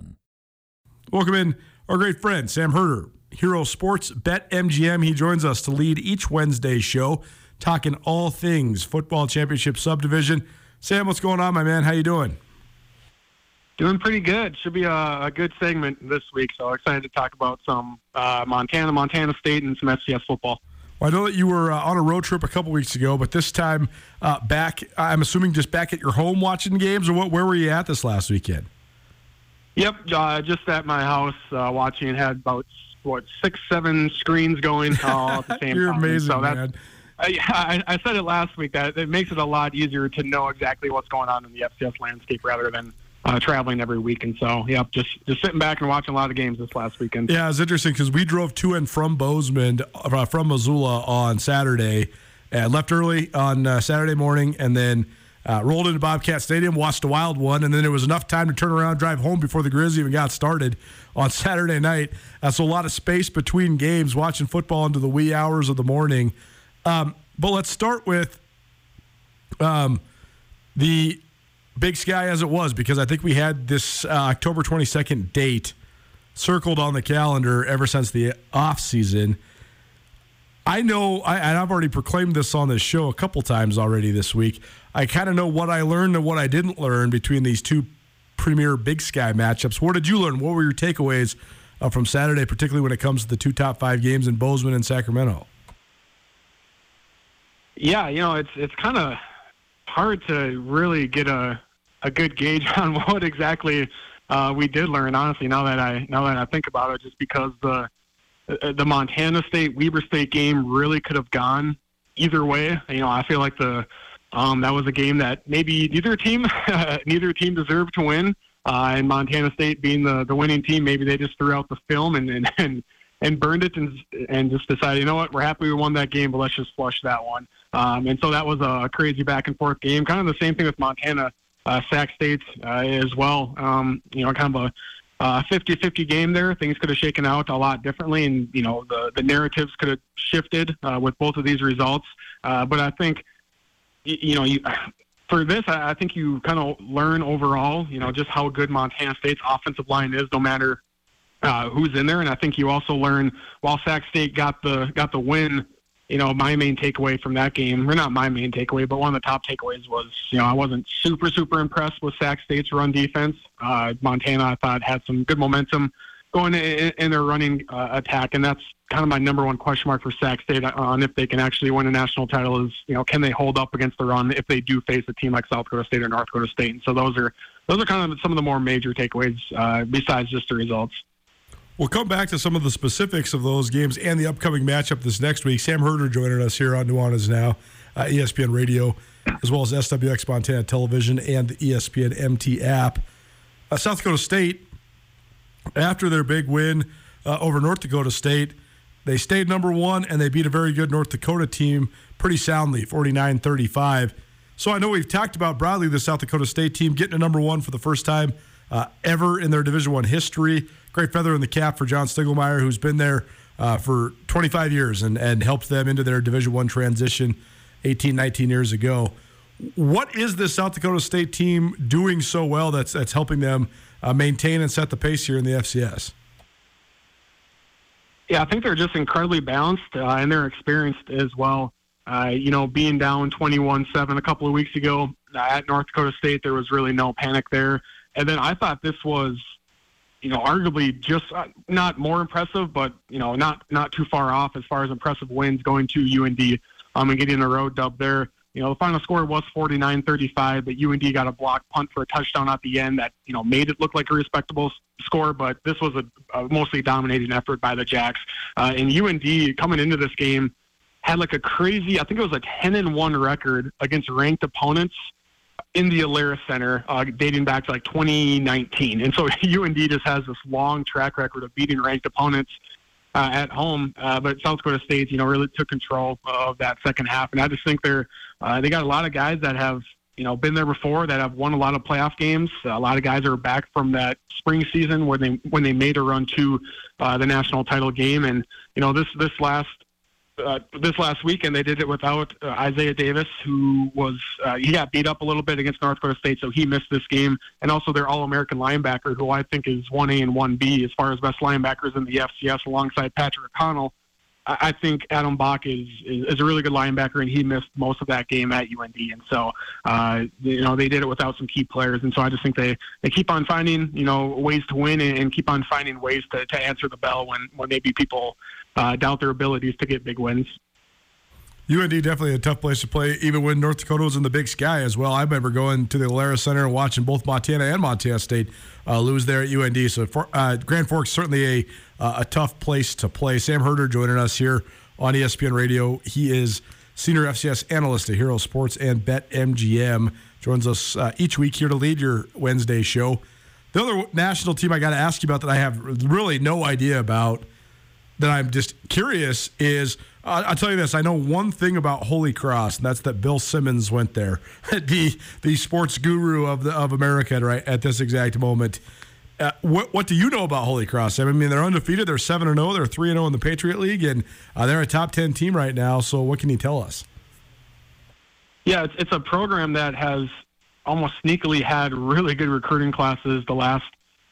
Welcome in our great friend, Sam Herder, Hero Sports Bet MGM. He joins us to lead each Wednesday show, talking all things football championship subdivision. Sam, what's going on, my man? How you doing? Doing pretty good. Should be a, a good segment this week. So excited to talk about some uh, Montana, Montana State, and some FCS football. Well, I know that you were uh, on a road trip a couple weeks ago, but this time uh, back, I'm assuming just back at your home watching games, or what? Where were you at this last weekend? Yep, uh, just at my house uh, watching. It had about what six, seven screens going all at the same You're time. amazing, so man. I, I, I said it last week that it makes it a lot easier to know exactly what's going on in the FCS landscape rather than uh, traveling every week. And so, yep, just just sitting back and watching a lot of games this last weekend. Yeah, it's interesting because we drove to and from Bozeman, uh, from Missoula on Saturday, and left early on uh, Saturday morning, and then uh, rolled into Bobcat Stadium, watched a wild one, and then there was enough time to turn around, drive home before the Grizz even got started on Saturday night. Uh, so a lot of space between games, watching football into the wee hours of the morning. Um, but let's start with um, the Big Sky as it was, because I think we had this uh, October 22nd date circled on the calendar ever since the off season. I know, I, and I've already proclaimed this on this show a couple times already this week. I kind of know what I learned and what I didn't learn between these two premier Big Sky matchups. What did you learn? What were your takeaways uh, from Saturday, particularly when it comes to the two top five games in Bozeman and Sacramento? Yeah, you know, it's it's kind of hard to really get a a good gauge on what exactly uh, we did learn. Honestly, now that I now that I think about it, just because the the Montana State Weber State game really could have gone either way. You know, I feel like the um, that was a game that maybe neither team neither team deserved to win. Uh, and Montana State being the, the winning team, maybe they just threw out the film and and and, and burned it and and just decided, you know what, we're happy we won that game, but let's just flush that one. Um, and so that was a crazy back and forth game. Kind of the same thing with Montana uh, Sac State uh, as well. Um, you know, kind of a uh, 50-50 game there. Things could have shaken out a lot differently, and you know the the narratives could have shifted uh, with both of these results. Uh, but I think you, know you. For this, I think you kind of learn overall, you know, just how good Montana State's offensive line is, no matter uh, who's in there. And I think you also learn while Sac State got the got the win you know, my main takeaway from that game, or not my main takeaway, but one of the top takeaways was, you know, I wasn't super, super impressed with Sac State's run defense. Uh, Montana, I thought, had some good momentum going in, in their running uh, attack, and that's kind of my number one question mark for Sac State on if they can actually win a national title is, you know, can they hold up against the run if they do face a team like South Dakota State or North Dakota State? And so those are those are kind of some of the more major takeaways uh, besides just the results. We'll come back to some of the specifics of those games and the upcoming matchup this next week. Sam Herder joining us here on Nuanez Now, uh, ESPN Radio, as well as SWX Montana Television and the ESPN MT app. Uh, South Dakota State, after their big win uh, over North Dakota State, they stayed number one and they beat a very good North Dakota team pretty soundly, 49 35. So I know we've talked about broadly the South Dakota State team getting to number one for the first time uh, ever in their Division One history great feather in the cap for John Stiegelmeier, who's been there uh, for 25 years and, and helped them into their Division One transition 18, 19 years ago. What is this South Dakota State team doing so well that's that's helping them uh, maintain and set the pace here in the FCS? Yeah, I think they're just incredibly balanced uh, and they're experienced as well. Uh, you know, being down 21-7 a couple of weeks ago uh, at North Dakota State, there was really no panic there. And then I thought this was you know, arguably just uh, not more impressive, but you know, not not too far off as far as impressive wins going to UND um, and getting a road dub there. You know, the final score was 49-35, but UND got a block punt for a touchdown at the end that you know made it look like a respectable score. But this was a, a mostly dominating effort by the Jacks. Uh, and UND coming into this game had like a crazy, I think it was a 10 and one record against ranked opponents in the Alerus Center uh, dating back to like 2019. And so UND just has this long track record of beating ranked opponents uh, at home. Uh, but South Dakota State, you know, really took control of that second half. And I just think they're, uh, they got a lot of guys that have, you know, been there before that have won a lot of playoff games. A lot of guys are back from that spring season when they when they made a run to uh, the national title game. And you know, this this last uh, this last weekend they did it without uh, Isaiah Davis, who was uh, he got beat up a little bit against North Dakota State, so he missed this game. And also their All-American linebacker, who I think is one A and one B as far as best linebackers in the FCS, alongside Patrick O'Connell. I, I think Adam Bock is, is, is a really good linebacker, and he missed most of that game at UND. And so uh, you know they did it without some key players, and so I just think they they keep on finding you know ways to win and, and keep on finding ways to, to answer the bell when when maybe people uh, doubt their abilities to get big wins. UND definitely a tough place to play, even when North Dakota was in the Big Sky as well. I remember going to the Alerus Center and watching both Montana and Montana State uh, lose there at UND. So for, uh, Grand Forks certainly a uh, a tough place to play. Sam Herder joining us here on ESPN Radio. He is senior FCS analyst at Hero Sports and BetMGM. Joins us uh, each week here to lead your Wednesday show. The other national team I got to ask you about that I have really no idea about that I'm just curious is I'll tell you this: I know one thing about Holy Cross, and that's that Bill Simmons went there, the the sports guru of the of America, right at this exact moment. Uh, what what do you know about Holy Cross? I mean, they're undefeated. They're seven and zero. Oh, they're three and zero oh in the Patriot League, and uh, they're a top ten team right now. So, what can you tell us? Yeah, it's, it's a program that has almost sneakily had really good recruiting classes the last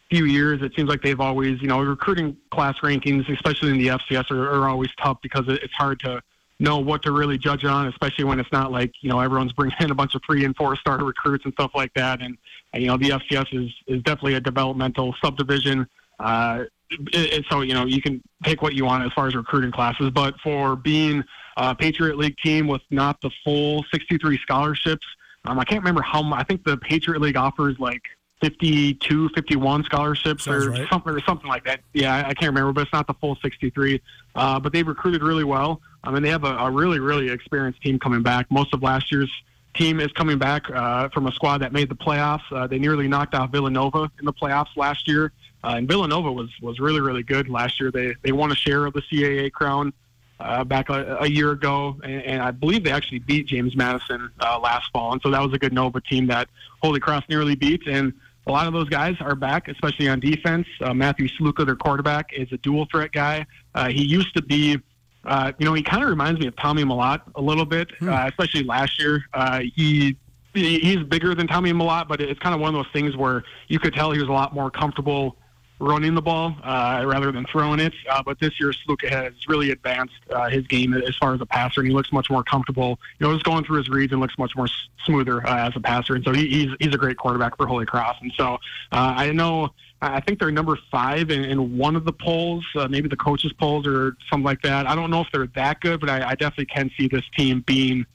few years, it seems like they've always, you know, recruiting class rankings, especially in the FCS, are, are always tough because it's hard to know what to really judge on, especially when it's not like you know everyone's bringing in a bunch of three and four star recruits and stuff like that. And, and you know, the FCS is is definitely a developmental subdivision. Uh, it, so you know you can take what you want as far as recruiting classes, but for being uh, Patriot League team with not the full 63 scholarships. Um, I can't remember how. I think the Patriot League offers like 52, 51 scholarships or right. something or something like that. Yeah, I, I can't remember, but it's not the full 63. Uh, but they've recruited really well. I mean, they have a, a really, really experienced team coming back. Most of last year's team is coming back uh, from a squad that made the playoffs. Uh, they nearly knocked out Villanova in the playoffs last year, uh, and Villanova was was really, really good last year. They they won a share of the CAA crown. Uh, back a, a year ago, and, and I believe they actually beat James Madison uh, last fall, and so that was a good Nova team that Holy Cross nearly beat. And a lot of those guys are back, especially on defense. Uh, Matthew Sluka, their quarterback, is a dual threat guy. Uh, he used to be, uh, you know, he kind of reminds me of Tommy Malott a little bit, uh, especially last year. Uh, he he- he's bigger than Tommy Malott, but it's kind of one of those things where you could tell he was a lot more comfortable running the ball uh, rather than throwing it. Uh, but this year, Sluka has really advanced uh, his game as far as a passer, and he looks much more comfortable. You know, just going through his reads and looks much more smoother uh, as a passer. And so he, he's he's a great quarterback for Holy Cross. And so uh, I know. I think they're number five in, in one of the polls, uh, maybe the coaches' polls or something like that. I don't know if they're that good, but I, I definitely can see this team being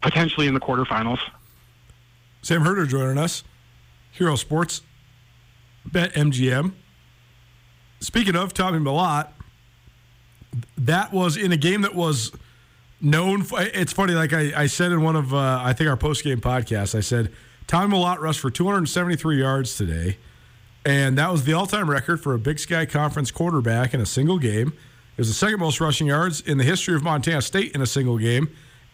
potentially in the quarterfinals. Sam Herder joining us, Hero Sports, Bet MGM. Speaking of Tommy Malott, that was in a game that was known. For, it's funny, like I, I said in one of uh, I think our post game podcasts, I said Tommy Malott rushed for 273 yards today, and that was the all time record for a Big Sky Conference quarterback in a single game. It was the second most rushing yards in the history of Montana State in a single game.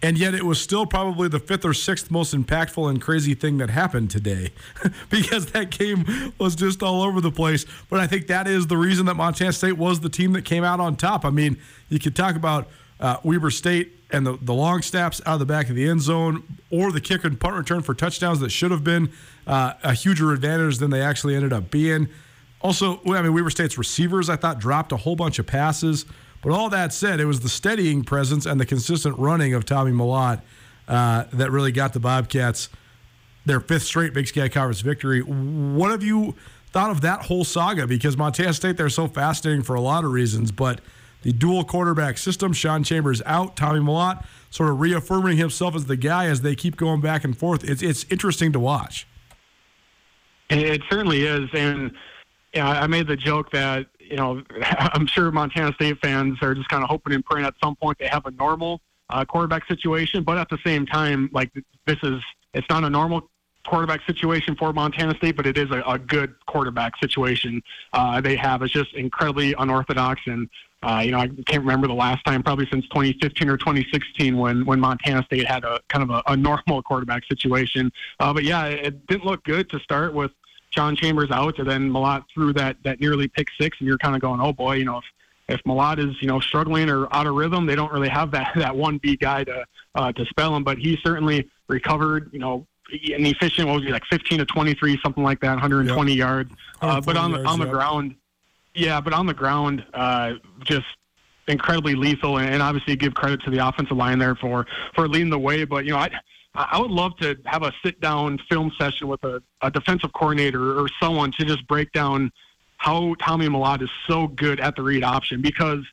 And yet, it was still probably the fifth or sixth most impactful and crazy thing that happened today because that game was just all over the place. But I think that is the reason that Montana State was the team that came out on top. I mean, you could talk about uh, Weber State and the, the long snaps out of the back of the end zone or the kick and punt return for touchdowns that should have been uh, a huger advantage than they actually ended up being. Also, I mean, Weber State's receivers, I thought, dropped a whole bunch of passes. But all that said, it was the steadying presence and the consistent running of Tommy Malott uh, that really got the Bobcats their fifth straight Big Sky Conference victory. What have you thought of that whole saga? Because Montana State, they're so fascinating for a lot of reasons, but the dual quarterback system, Sean Chambers out, Tommy Malott sort of reaffirming himself as the guy as they keep going back and forth. It's, it's interesting to watch. It certainly is, and I made the joke that you know I'm sure Montana State fans are just kind of hoping and praying at some point they have a normal uh, quarterback situation, but at the same time, like this is it's not a normal quarterback situation for Montana State, but it is a, a good quarterback situation uh, they have. It's just incredibly unorthodox and. Uh, you know, I can't remember the last time, probably since 2015 or 2016, when when Montana State had a kind of a, a normal quarterback situation. Uh, but yeah, it, it didn't look good to start with Sean Chambers out, and then Malott threw that that nearly pick six, and you're kind of going, oh boy, you know, if if Malott is you know struggling or out of rhythm, they don't really have that that one B guy to uh, to spell him. But he certainly recovered, you know, and efficient. What was he like, 15 to 23, something like that, 120 Yep. yards. Uh, but 140 on the yards, on the yep. ground, yeah, but on the ground, uh, just incredibly lethal, and, and obviously give credit to the offensive line there for for leading the way. But you know, I I would love to have a sit down film session with a, a defensive coordinator or someone to just break down how Tommy Malott is so good at the read option because.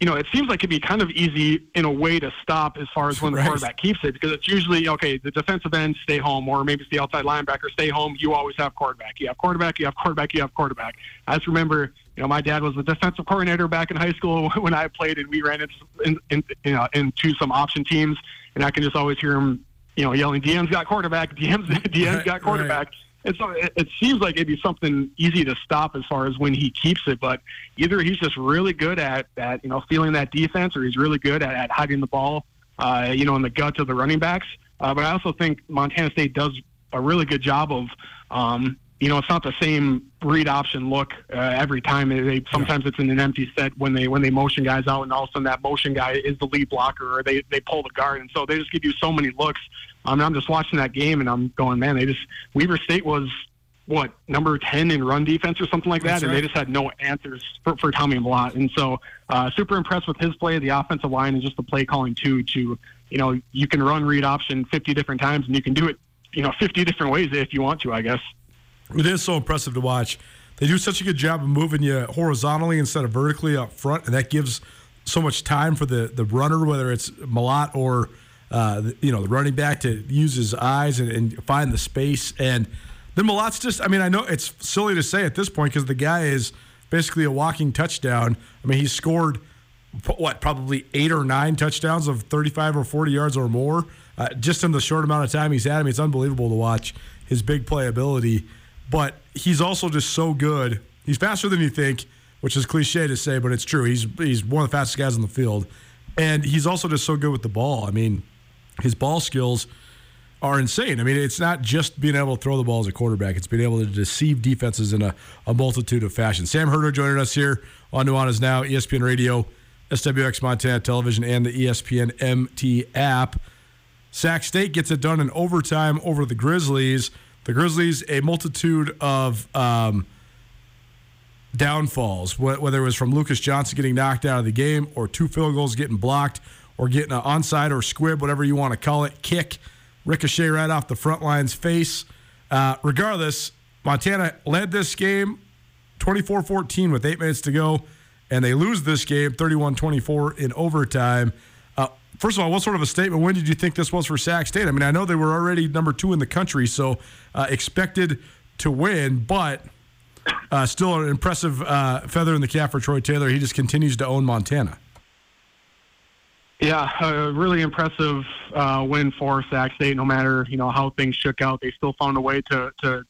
You know, it seems like it'd be kind of easy in a way to stop as far as when the Right. quarterback keeps it because it's usually okay. The defensive end stay home, or maybe it's the outside linebacker stay home. You always have quarterback. You have quarterback. You have quarterback. You have quarterback. I just remember, you know, my dad was the defensive coordinator back in high school when I played, and we ran into in, in, you know into some option teams, and I can just always hear him, you know, yelling, "DM's got quarterback. DM's DM's Right, got quarterback." And so it, it seems like it'd be something easy to stop as far as when he keeps it, but either he's just really good at, at you know feeling that defense, or he's really good at, at hiding the ball, uh, you know, in the guts of the running backs. Uh, but I also think Montana State does a really good job of, um, you know, it's not the same read option look uh, every time. They sometimes it's in an empty set when they when they motion guys out, and all of a sudden that motion guy is the lead blocker, or they they pull the guard, and so they just give you so many looks. Um, and I'm just watching that game, and I'm going, man, they just Weber State was what number 10 in run defense or something like that That's and right. they just had no answers for, for tommy Malott. and so uh, super impressed with his play the offensive line and just the play calling too to you know you can run read option 50 different times and you can do it you know 50 different ways if you want to i guess It is so impressive to watch. They do such a good job of moving you horizontally instead of vertically up front, and that gives so much time for the the runner, whether it's Malott or uh, you know the running back, to use his eyes and, and find the space. And then Malott's just, I mean, I know it's silly to say at this point because the guy is basically a walking touchdown. I mean, he's scored what probably eight or nine touchdowns of 35 or 40 yards or more uh, just in the short amount of time he's had. I mean, it's unbelievable to watch his big playability, but he's also just so good. He's faster than you think, which is cliche to say, but it's true. He's he's one of the fastest guys on the field, and he's also just so good with the ball. I mean, his ball skills are insane. I mean, it's not just being able to throw the ball as a quarterback; it's being able to deceive defenses in a, a multitude of fashion. Sam Herder joining us here on Nuanez Now, ESPN Radio, SWX Montana Television, and the ESPN MT app. Sac State gets it done in overtime over the Grizzlies. The Grizzlies, a multitude of um, downfalls, whether it was from Lucas Johnson getting knocked out of the game, or two field goals getting blocked, or getting an onside or squib, whatever you want to call it, kick, ricochet right off the front line's face. Uh, regardless, Montana led this game 24 14 with eight minutes to go, and they lose this game 31 24 in overtime. First of all, what sort of a statement? When did you think this was for Sac State? I mean, I know they were already number two in the country, so uh, expected to win, but uh, still an impressive uh, feather in the cap for Troy Taylor. He just continues to own Montana. Yeah, a really impressive uh, win for Sac State. No matter you know how things shook out, they still found a way to to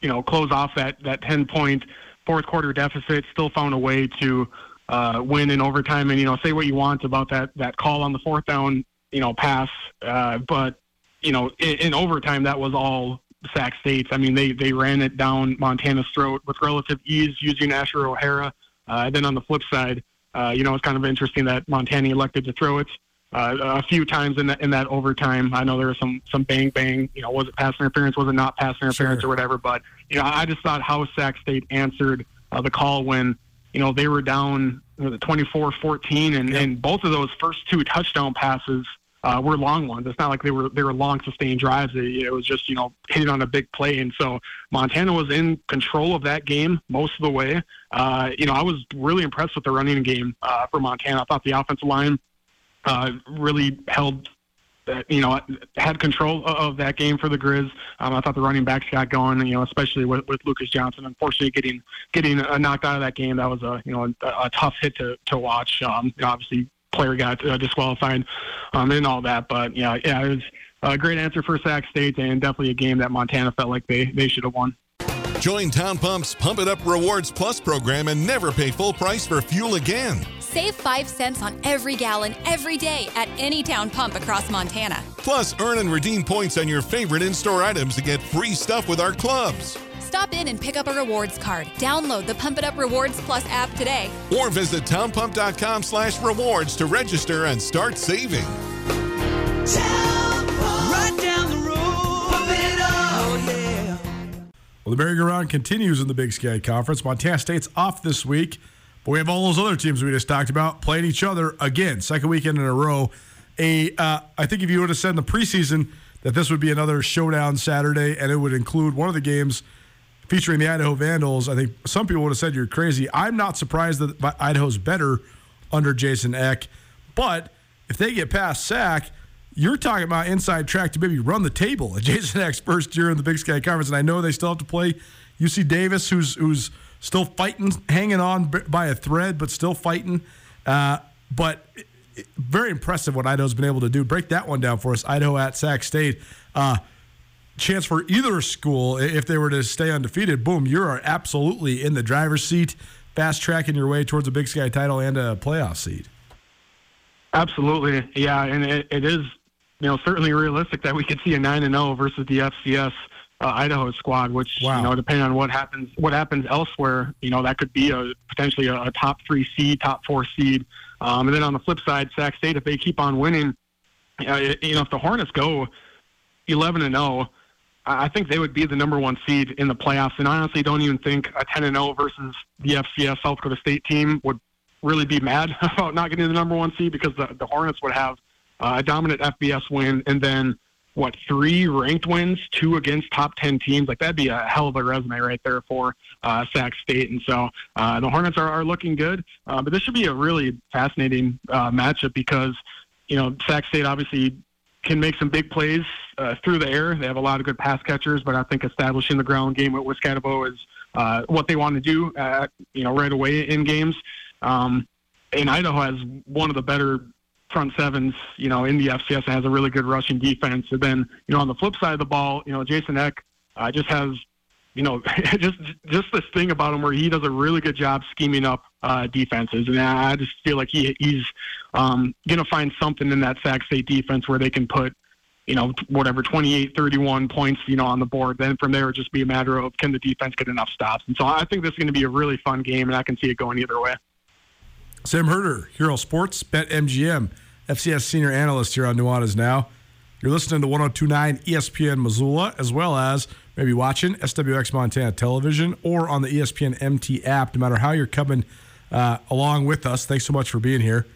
you know close off that that ten point fourth quarter deficit. Still found a way to uh, win in overtime. And you know, say what you want about that that call on the fourth down, you know, pass, uh, but you know, in, in overtime that was all Sac State's. I mean, they they ran it down Montana's throat with relative ease using Asher O'Hara. Uh, then on the flip side, uh, you know, it's kind of interesting that Montana elected to throw it. Uh, a few times in that in that overtime. I know there was some some bang bang. You know, was it pass interference? Was it not pass interference sure. or whatever? But you know, I just thought how Sac State answered uh, the call when you know, they were down 24-14, and, yep. and both of those first two touchdown passes uh, were long ones. It's not like they were they were long sustained drives. It, it was just you know hitting on a big play, and so Montana was in control of that game most of the way. Uh, you know, I was really impressed with the running game uh, for Montana. I thought the offensive line uh, really held you know had control of that game for the Grizz. Um, I thought the running backs got going, you know, especially with, with Lucas Johnson. Unfortunately, getting getting uh, knocked out of that game, that was a you know a, a tough hit to to watch. Um, obviously, player got uh, disqualified um, and all that, but yeah, yeah, it was a great answer for Sac State and definitely a game that Montana felt like they they should have won. Join Town Pump's Pump It Up Rewards Plus program and never pay full price for fuel again. Save 5 cents on every gallon every day at any town pump across Montana. Plus, earn and redeem points on your favorite in store items to get free stuff with our clubs. Stop in and pick up a rewards card. Download the Pump It Up Rewards Plus app today. Or visit townpump.com slash rewards to register and start saving. Right down the road, pump it up. Oh, yeah. Well, the merry-go-round continues in the Big Sky Conference. Montana State's off this week. But we have all those other teams we just talked about playing each other again, second weekend in a row. A, uh, I think if you would have said in the preseason that this would be another showdown Saturday and it would include one of the games featuring the Idaho Vandals, I think some people would have said you're crazy. I'm not surprised that Idaho's better under Jason Eck, but if they get past Sac, you're talking about inside track to maybe run the table at Jason Eck's first year in the Big Sky Conference, and I know they still have to play UC Davis, who's who's still fighting, hanging on by a thread, but still fighting. Uh, but very impressive what Idaho's been able to do. Break that one down for us. Idaho at Sac State. Uh, chance for either school, if they were to stay undefeated, boom, you're absolutely in the driver's seat, fast tracking your way towards a Big Sky title and a playoff seed. Absolutely, yeah, and it, it is, you know, certainly realistic that we could see a nine and zero versus the FCS uh, Idaho squad, which wow. you know, depending on what happens, what happens elsewhere, you know, that could be a potentially a, a top three seed, top four seed. Um, and then on the flip side, Sac State, if they keep on winning, uh, you know, if the Hornets go 11 and 0, I think they would be the number one seed in the playoffs. And I honestly don't even think a 10 and 0 versus the FCS South Dakota State team would really be mad about not getting the number one seed because the, the Hornets would have uh, a dominant FBS win and then what three ranked wins, two against top ten teams. Like that'd be a hell of a resume right there for uh, Sac State. And so uh, the Hornets are, are looking good, uh, but this should be a really fascinating uh, matchup because you know Sac State obviously can make some big plays uh, through the air. They have a lot of good pass catchers, but I think establishing the ground game with Wiscataway is uh, what they want to do. you know, right away in games. Um, and Idaho has one of the better front sevens, you know, in the FCS and has a really good rushing defense. And then, you know, on the flip side of the ball, you know, Jason Eck uh, just has, you know, just just this thing about him where he does a really good job scheming up uh, defenses, and I just feel like he he's um, gonna find something in that Sac State defense where they can put, you know, whatever 28, 31 points, you know, on the board. Then from there, it just be a matter of can the defense get enough stops. And so I think this is going to be a really fun game, and I can see it going either way. Sam Herder, Hero Sports, Bet MGM, FCS senior analyst here on Nuanez Now. You're listening to 1029 ESPN Missoula, as well as maybe watching SWX Montana Television or on the ESPN MT app, no matter how you're coming uh, along with us. Thanks so much for being here.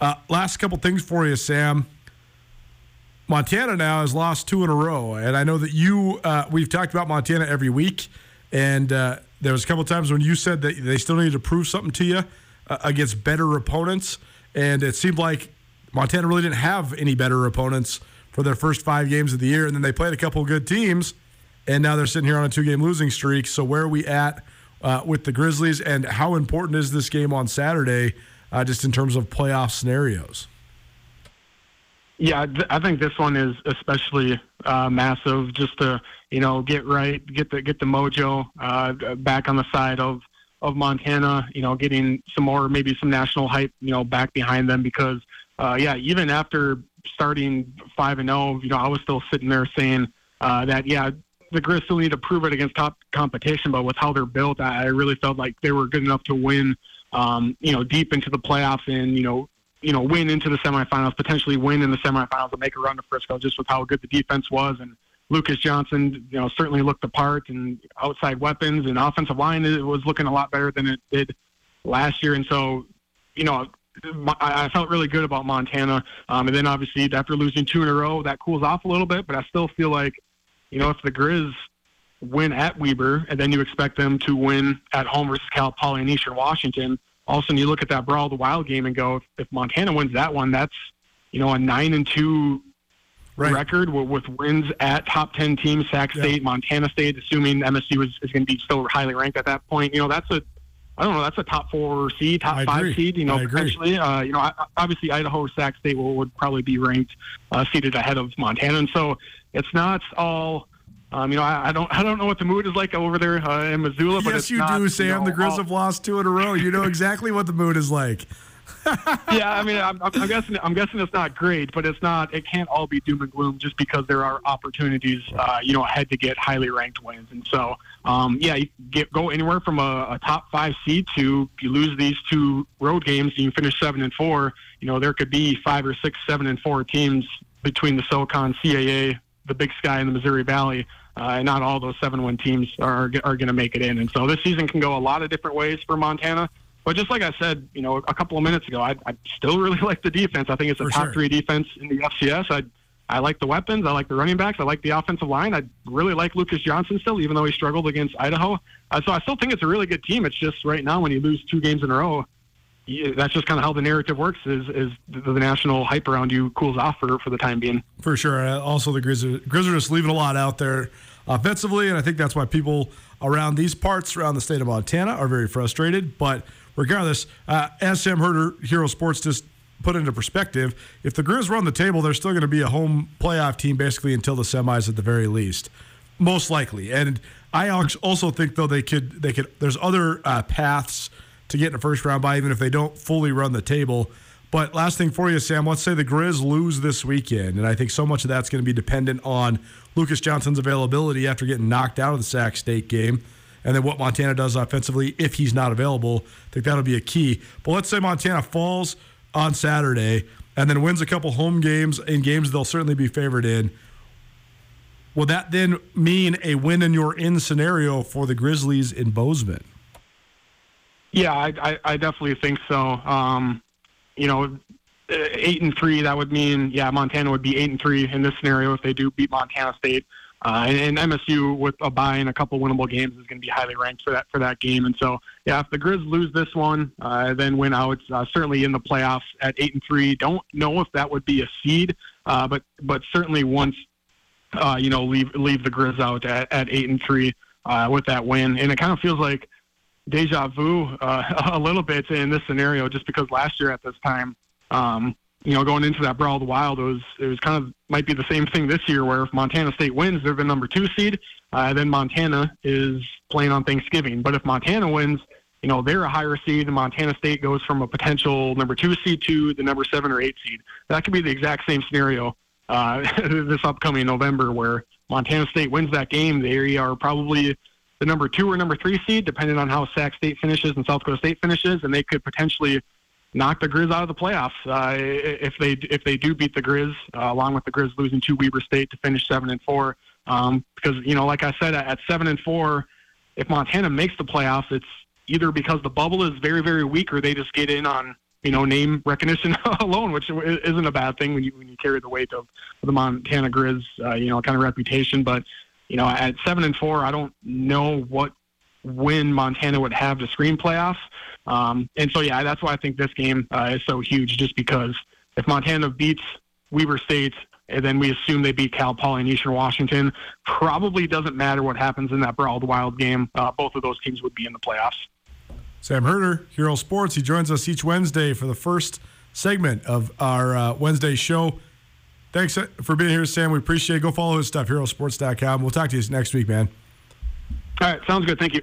Uh, last couple things for you, Sam. Montana now has lost two in a row, and I know that you. Uh, we've talked about Montana every week, and uh, there was a couple times when you said that they still needed to prove something to you uh, against better opponents. And it seemed like Montana really didn't have any better opponents for their first five games of the year. And then they played a couple good teams, and now they're sitting here on a two game losing streak. So, where are we at uh, with the Grizzlies, and how important is this game on Saturday, uh, just in terms of playoff scenarios? Yeah, I think this one is especially uh, massive. Just to you know get right, get the get the mojo uh, back on the side of of Montana, you know, getting some more, maybe some national hype, you know, back behind them because, uh, yeah, even after starting five and zero, oh, you know, I was still sitting there saying uh, that, yeah, the Grizz still need to prove it against top competition, but with how they're built, I really felt like they were good enough to win, um, you know, deep into the playoffs and you know, you know, win into the semifinals, potentially win in the semifinals and make a run to Frisco, just with how good the defense was and Lucas Johnson, you know, certainly looked the part, and outside weapons and offensive line was looking a lot better than it did last year. And so, you know, I felt really good about Montana. Um, and then obviously after losing two in a row, that cools off a little bit. But I still feel like, you know, if the Grizz win at Weber and then you expect them to win at home versus Cal Poly and Eastern Washington, all of a sudden you look at that Brawl the Wild game and go, if, if Montana wins that one, that's you know a nine and two right. record with wins at top 10 teams, Sac State, yeah. Montana State, assuming MSU was, is going to be still highly ranked at that point. You know, that's a, I don't know, that's a top four seed, top I five agree. seed, you know, potentially. Uh, you know, obviously Idaho or Sac State will, would probably be ranked uh, seated ahead of Montana. And so it's not all. Um, you know, I, I, don't, I don't know what the mood is like over there uh, in Missoula. But yes, you not, do, Sam. You know, the Grizz have lost two in a row. You know exactly what the mood is like. yeah, I mean, I'm, I'm, guessing I'm guessing it's not great, but it's not. It can't all be doom and gloom just because there are opportunities, uh, you know, ahead to get highly ranked wins. And so, um, yeah, you get go anywhere from a, a top five seed to you lose these two road games, and you finish seven and four. You know, there could be five or six seven and four teams between the SoCon, CAA, the Big Sky, and the Missouri Valley. Uh, and not all those seven-win teams are are going to make it in. And so this season can go a lot of different ways for Montana. But just like I said, you know, a couple of minutes ago, I, I still really like the defense. I think it's a top sure. three defense in the FCS. I I like the weapons. I like the running backs. I like the offensive line. I really like Lucas Johnson still, even though he struggled against Idaho. Uh, so I still think it's a really good team. It's just right now when you lose two games in a row, you, that's just kind of how the narrative works. Is is the, the, national hype around you cools off for for the time being. For sure. Uh, also, the Grizzlies, Grizzlies are just leaving a lot out there offensively, and I think that's why people around these parts around the state of Montana are very frustrated. But regardless, uh, as Sam Herder, Hero Sports, just put into perspective, if the Grizz run the table, they're still going to be a home playoff team basically until the semis at the very least, most likely. And I also think though they could they could there's other uh, paths to get in a first round by even if they don't fully run the table. But last thing for you, Sam, let's say the Grizz lose this weekend, and I think so much of that's going to be dependent on Lucas Johnson's availability after getting knocked out of the Sac State game and then what Montana does offensively if he's not available. I think that'll be a key. But let's say Montana falls on Saturday and then wins a couple home games in games they'll certainly be favored in. Will that then mean a win in your in scenario for the Grizzlies in Bozeman? Yeah, I, I, I definitely think so. Um, you know, eight and three, that would mean yeah, Montana would be eight and three in this scenario if they do beat Montana State. Uh, and, MSU with a bye and a couple winnable games is going to be highly ranked for that for that game. And so, yeah, if the Grizz lose this one, uh, then win out, uh, certainly in the playoffs at eight and three. Don't know if that would be a seed, uh, but but certainly once uh, you know leave leave the Grizz out at, at eight and three uh, with that win. And it kind of feels like deja vu a little bit in this scenario, just because last year at this time. Um, you know, going into that Brawl of the Wild, it was it was kind of might be the same thing this year, where if Montana State wins, they're the number two seed. Uh, then Montana is playing on Thanksgiving. But if Montana wins, you know, they're a higher seed, and Montana State goes from a potential number two seed to the number seven or eight seed. That could be the exact same scenario uh, this upcoming November, where Montana State wins that game. They are probably the number two or number three seed, depending on how Sac State finishes and South Dakota State finishes, and they could potentially knock the Griz out of the playoffs uh, if they if they do beat the Griz, uh, along with the Griz losing to Weber State to finish seven and four. Um, because you know, like I said, at seven and four, if Montana makes the playoffs, it's either because the bubble is very very weak, or they just get in on you know name recognition alone, which isn't a bad thing when you when you carry the weight of, the Montana Griz, uh, you know, kind of reputation. But you know, at seven and four, I don't know what win Montana would have to screen playoffs. Um, and so, yeah, that's why I think this game uh, is so huge, just because if Montana beats Weber State, and then we assume they beat Cal Poly and Eastern Washington, probably doesn't matter what happens in that Brawl the Wild game. Uh, both of those teams would be in the playoffs. Sam Herder, Hero Sports. He joins us each Wednesday for the first segment of our uh, Wednesday show. Thanks for being here, Sam. We appreciate it. Go follow his stuff, herosports.com. We'll talk to you next week, man. All right, sounds good. Thank you.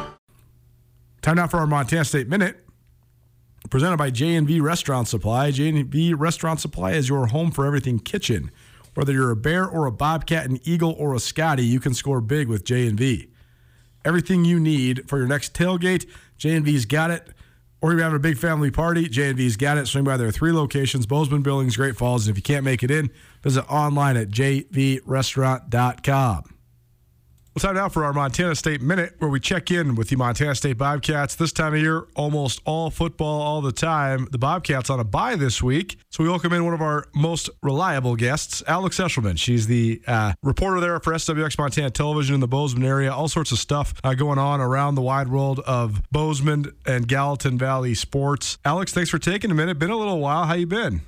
Time now for our Montana State Minute. Presented by J&V Restaurant Supply. J&V Restaurant Supply is your home for everything kitchen. Whether you're a bear or a bobcat, an eagle or a Scotty, you can score big with J&V. Everything you need for your next tailgate, J&V's got it. Or you're having a big family party, J&V's got it. Swing by their three locations, Bozeman, Billings, Great Falls. And if you can't make it in, visit online at jvrestaurant.com. Well, time now for our Montana State Minute, where we check in with the Montana State Bobcats. This time of year, almost all football all the time. The Bobcats on a bye this week, so we welcome in one of our most reliable guests, Alex Eschelman. She's the uh, reporter there for SWX Montana Television in the Bozeman area. All sorts of stuff uh, going on around the wide world of Bozeman and Gallatin Valley sports. Alex, thanks for taking a minute. Been a little while. How you been?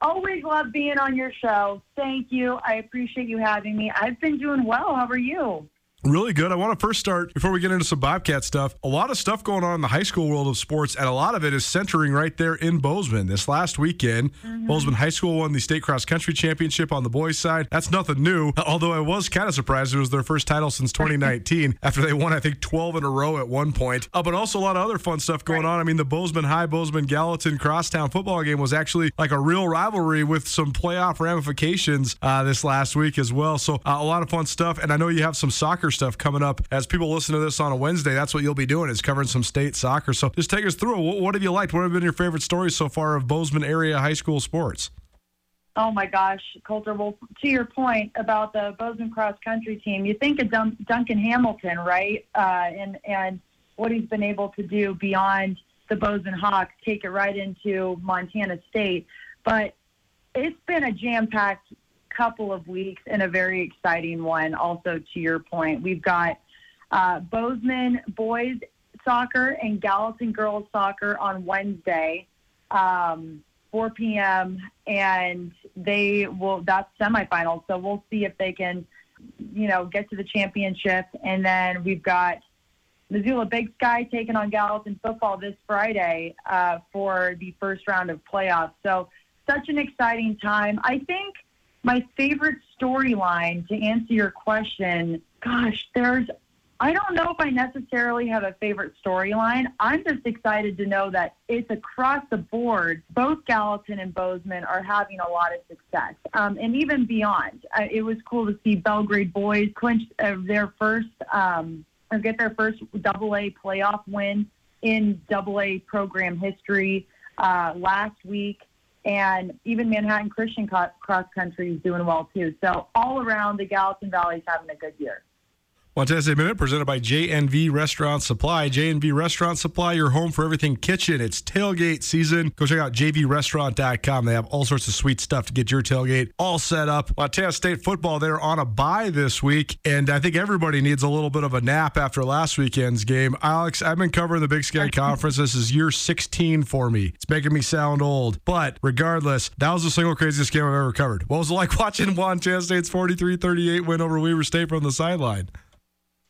Always love being on your show. Thank you. I appreciate you having me. I've been doing well. How are you? Really good. I want to first start before we get into some Bobcat stuff. A lot of stuff going on in the high school world of sports, and a lot of it is centering right there in Bozeman. This last weekend, mm-hmm. Bozeman High School won the state cross country championship on the boys' side. That's nothing new, although I was kind of surprised it was their first title since 2019 after they won, I think, 12 in a row at one point. Uh, but also a lot of other fun stuff going right. on. I mean, the Bozeman High, Bozeman Gallatin Crosstown football game was actually like a real rivalry with some playoff ramifications uh, this last week as well. So uh, a lot of fun stuff. And I know you have some soccer stuff coming up. As people listen to this on a Wednesday, that's what you'll be doing is covering some state soccer. So just take us through. What, what have you liked? What have been your favorite stories so far of Bozeman area high school sports? Oh my gosh, Colter. Well, to your point about the Bozeman cross country team, you think of Dun- Duncan Hamilton, right? Uh, and and what he's been able to do beyond the Bozeman Hawks, take it right into Montana State. But it's been a jam-packed couple of weeks and a very exciting one. Also, to your point, we've got uh, Bozeman boys soccer and Gallatin girls soccer on Wednesday, um, 4 p.m. And they will that's semifinals, so we'll see if they can, you know, get to the championship. And then we've got Missoula Big Sky taking on Gallatin football this Friday uh, for the first round of playoffs. So such an exciting time. I think my favorite storyline to answer your question, gosh, there's I don't know if I necessarily have a favorite storyline. I'm just excited to know that it's across the board. Both Gallatin and Bozeman are having a lot of success, um, and even beyond. Uh, it was cool to see Belgrade boys clinch uh, their first um, or get their first Double A playoff win in Double A program history uh, last week. And even Manhattan Christian cross country is doing well too. So all around, the Gallatin Valley is having a good year. Montana State Minute presented by JNV Restaurant Supply. JNV Restaurant Supply, your home for everything kitchen. It's tailgate season. Go check out jvrestaurant.com. They have all sorts of sweet stuff to get your tailgate all set up. Montana State football, they're on a bye this week, and I think everybody needs a little bit of a nap after last weekend's game. Alex, I've been covering the Big Sky Conference. This is year 16 for me. It's making me sound old, but regardless, that was the single craziest game I've ever covered. What was it like watching Montana State's 43 38 win over Weber State from the sideline?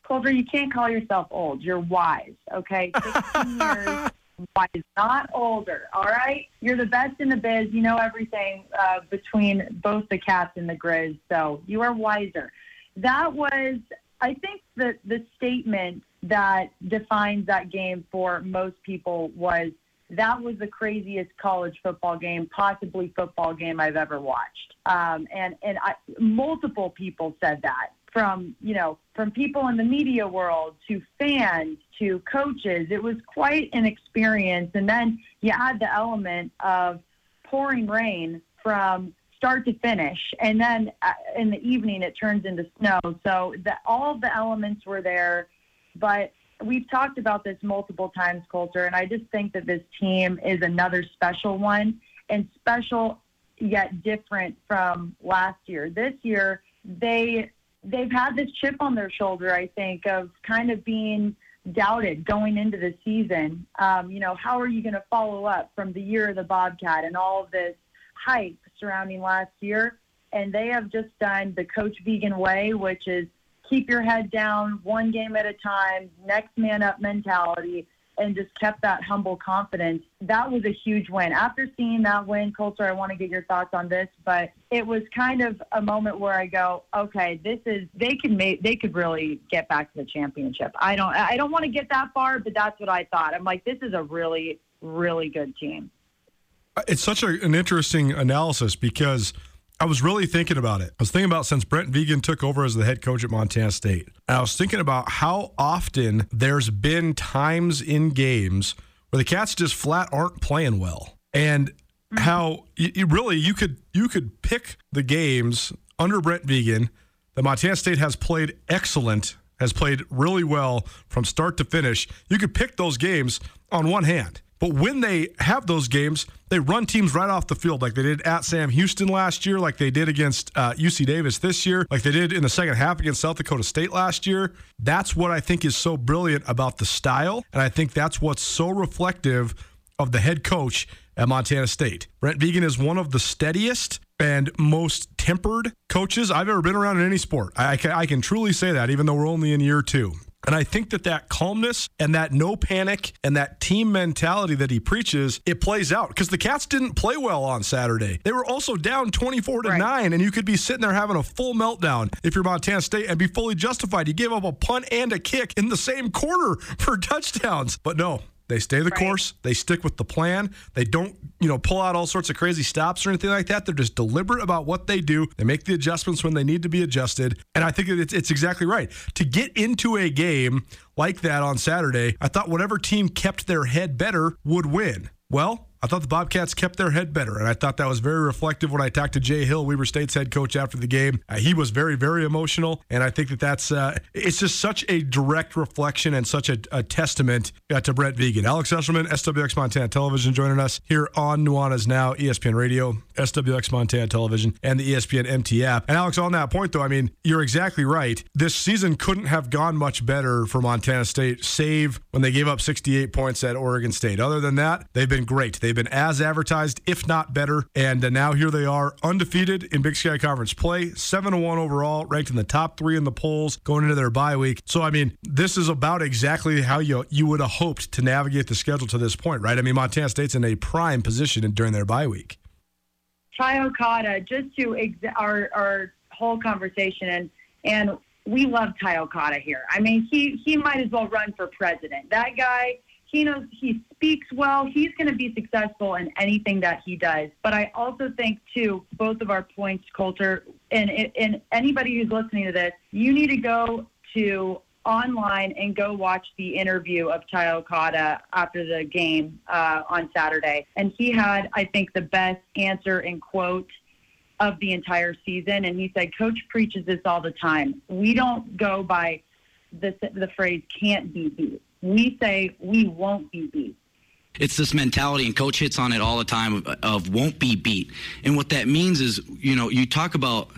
Colter, you can't call yourself old. You're wise, okay? 16 years, wise, not older, all right? You're the best in the biz. You know everything uh, between both the Cats and the Griz, so you are wiser. That was, I think, the, the statement that defines that game for most people was that was the craziest college football game, possibly football game I've ever watched. Um, and and I, multiple people said that from you know from people in the media world to fans to coaches. It was quite an experience, and then you add the element of pouring rain from start to finish, and then uh, in the evening it turns into snow. So the, all the elements were there, but we've talked about this multiple times, Colter, and I just think that this team is another special one and special yet different from last year. This year, they they've had this chip on their shoulder, I think, of kind of being doubted going into the season. Um, you know, how are you going to follow up from the year of the Bobcat and all of this hype surrounding last year? And they have just done the Coach Vigen way, which is keep your head down, one game at a time, next man up mentality, and just kept that humble confidence. That was a huge win. After seeing that win, Colter, I want to get your thoughts on this, but it was kind of a moment where I go, okay, this is they could make they could really get back to the championship. I don't I don't want to get that far, but that's what I thought. I'm like, this is a really really good team. It's such a, an interesting analysis because I was really thinking about it. I was thinking about since Brent Vigen took over as the head coach at Montana State. And I was thinking about how often there's been times in games where the Cats just flat aren't playing well. And mm-hmm. how you, you really you could you could pick the games under Brent Vigen that Montana State has played excellent, has played really well from start to finish. You could pick those games on one hand. But when they have those games, they run teams right off the field, like they did at Sam Houston last year, like they did against uh, UC Davis this year, like they did in the second half against South Dakota State last year. That's what I think is so brilliant about the style. And I think that's what's so reflective of the head coach at Montana State. Brent Vigen is one of the steadiest and most tempered coaches I've ever been around in any sport. I, I, I can truly say that, even though we're only in year two. And I think that that calmness and that no panic and that team mentality that he preaches, it plays out because the Cats didn't play well on Saturday. They were also down 24 to right. 9 and you could be sitting there having a full meltdown if you're Montana State and be fully justified. You gave up a punt and a kick in the same quarter for touchdowns. But no, they stay the right. course. They stick with the plan. They don't, you know, pull out all sorts of crazy stops or anything like that. They're just deliberate about what they do. They make the adjustments when they need to be adjusted. And I think it's, it's exactly right. To get into a game like that on Saturday, I thought whatever team kept their head better would win. Well, I thought the Bobcats kept their head better, and I thought that was very reflective when I talked to Jay Hill, Weber State's head coach, after the game. Uh, he was very, very emotional, and I think that that's uh, it's just such a direct reflection and such a, a testament uh, to Brent Vigen. Alex Eschelman, SWX Montana Television, joining us here on Nuanez Now, ESPN Radio, SWX Montana Television, and the ESPN MT app. And Alex, on that point, though, I mean, you're exactly right. This season couldn't have gone much better for Montana State, save when they gave up 68 points at Oregon State. Other than that, they've been great. They've been as advertised, if not better. And uh, now here they are, undefeated in Big Sky Conference play, 7 1 overall, ranked in the top three in the polls going into their bye week. So, I mean, this is about exactly how you, you would have hoped to navigate the schedule to this point, right? I mean, Montana State's in a prime position during their bye week. Okada, just to ex- our, our whole conversation and, and we love Okada here. I mean, he he might as well run for president. That guy, he knows he speaks well. He's going to be successful in anything that he does. But I also think too, both of our points, Colter, and and anybody who's listening to this, you need to go to online and go watch the interview of Ty Okada after the game uh, on Saturday. And he had, I think, the best answer and quote of the entire season. And he said, Coach preaches this all the time. We don't go by the, the phrase can't be beat. We say we won't be beat. It's this mentality, and coach hits on it all the time of, of won't be beat. And what that means is, you know, you talk about,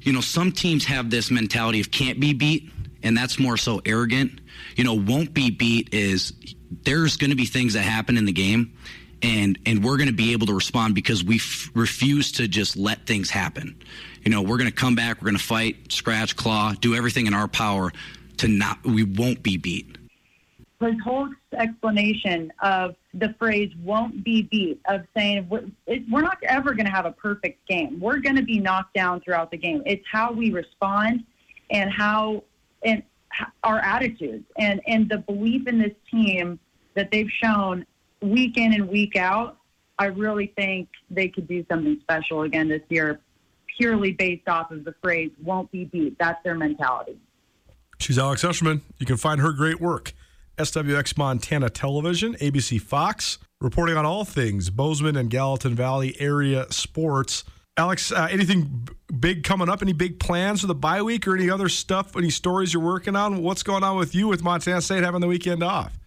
you know, some teams have this mentality of can't be beat and that's more so arrogant. You know, won't be beat is there's going to be things that happen in the game, and and we're going to be able to respond because we f- refuse to just let things happen. You know, we're going to come back, we're going to fight, scratch, claw, do everything in our power to not. We won't be beat. His whole explanation of the phrase "won't be beat" of saying we're not ever going to have a perfect game. We're going to be knocked down throughout the game. It's how we respond and how and our attitudes and and the belief in this team that they've shown week in and week out. I really think they could do something special again this year, purely based off of the phrase "won't be beat." That's their mentality. She's Alex Eschelman. You can find her great work. SWX Montana Television, ABC Fox, reporting on all things Bozeman and Gallatin Valley area sports. Alex, uh, anything big coming up? Any big plans for the bye week or any other stuff? Any stories you're working on? What's going on with you with Montana State having the weekend off?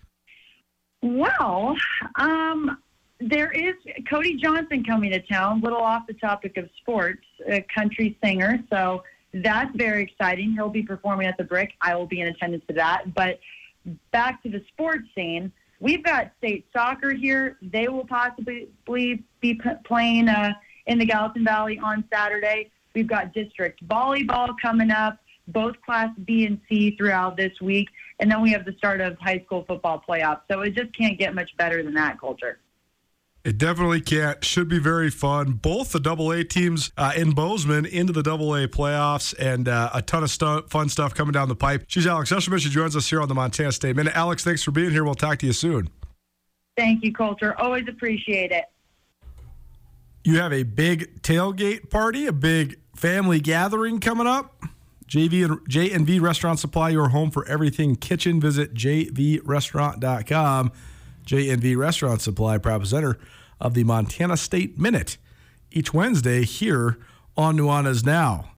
Well, um, there is Cody Johnson coming to town. Little off the topic of sports, a country singer. So that's very exciting. He'll be performing at the Brick. I will be in attendance to that. But back to the sports scene. We've got state soccer here. They will possibly be playing. Uh, in the Gallatin Valley on Saturday. We've got district volleyball coming up, both Class B and C throughout this week. And then we have the start of high school football playoffs. So it just can't get much better than that, Colter. It definitely can't. Should be very fun. Both the Double A teams uh, in Bozeman into the Double A playoffs, and uh, a ton of stu- fun stuff coming down the pipe. She's Alex Eschelman. She joins us here on the Montana State Minute. Alex, thanks for being here. We'll talk to you soon. Thank you, Colter. Always appreciate it you have a big tailgate party, a big family gathering coming up. JV and J and V Restaurant Supply your home for everything kitchen. Visit jvrestaurant.com. J and V Restaurant Supply, proud presenter of the Montana State Minute, each Wednesday here on Nuanez Now.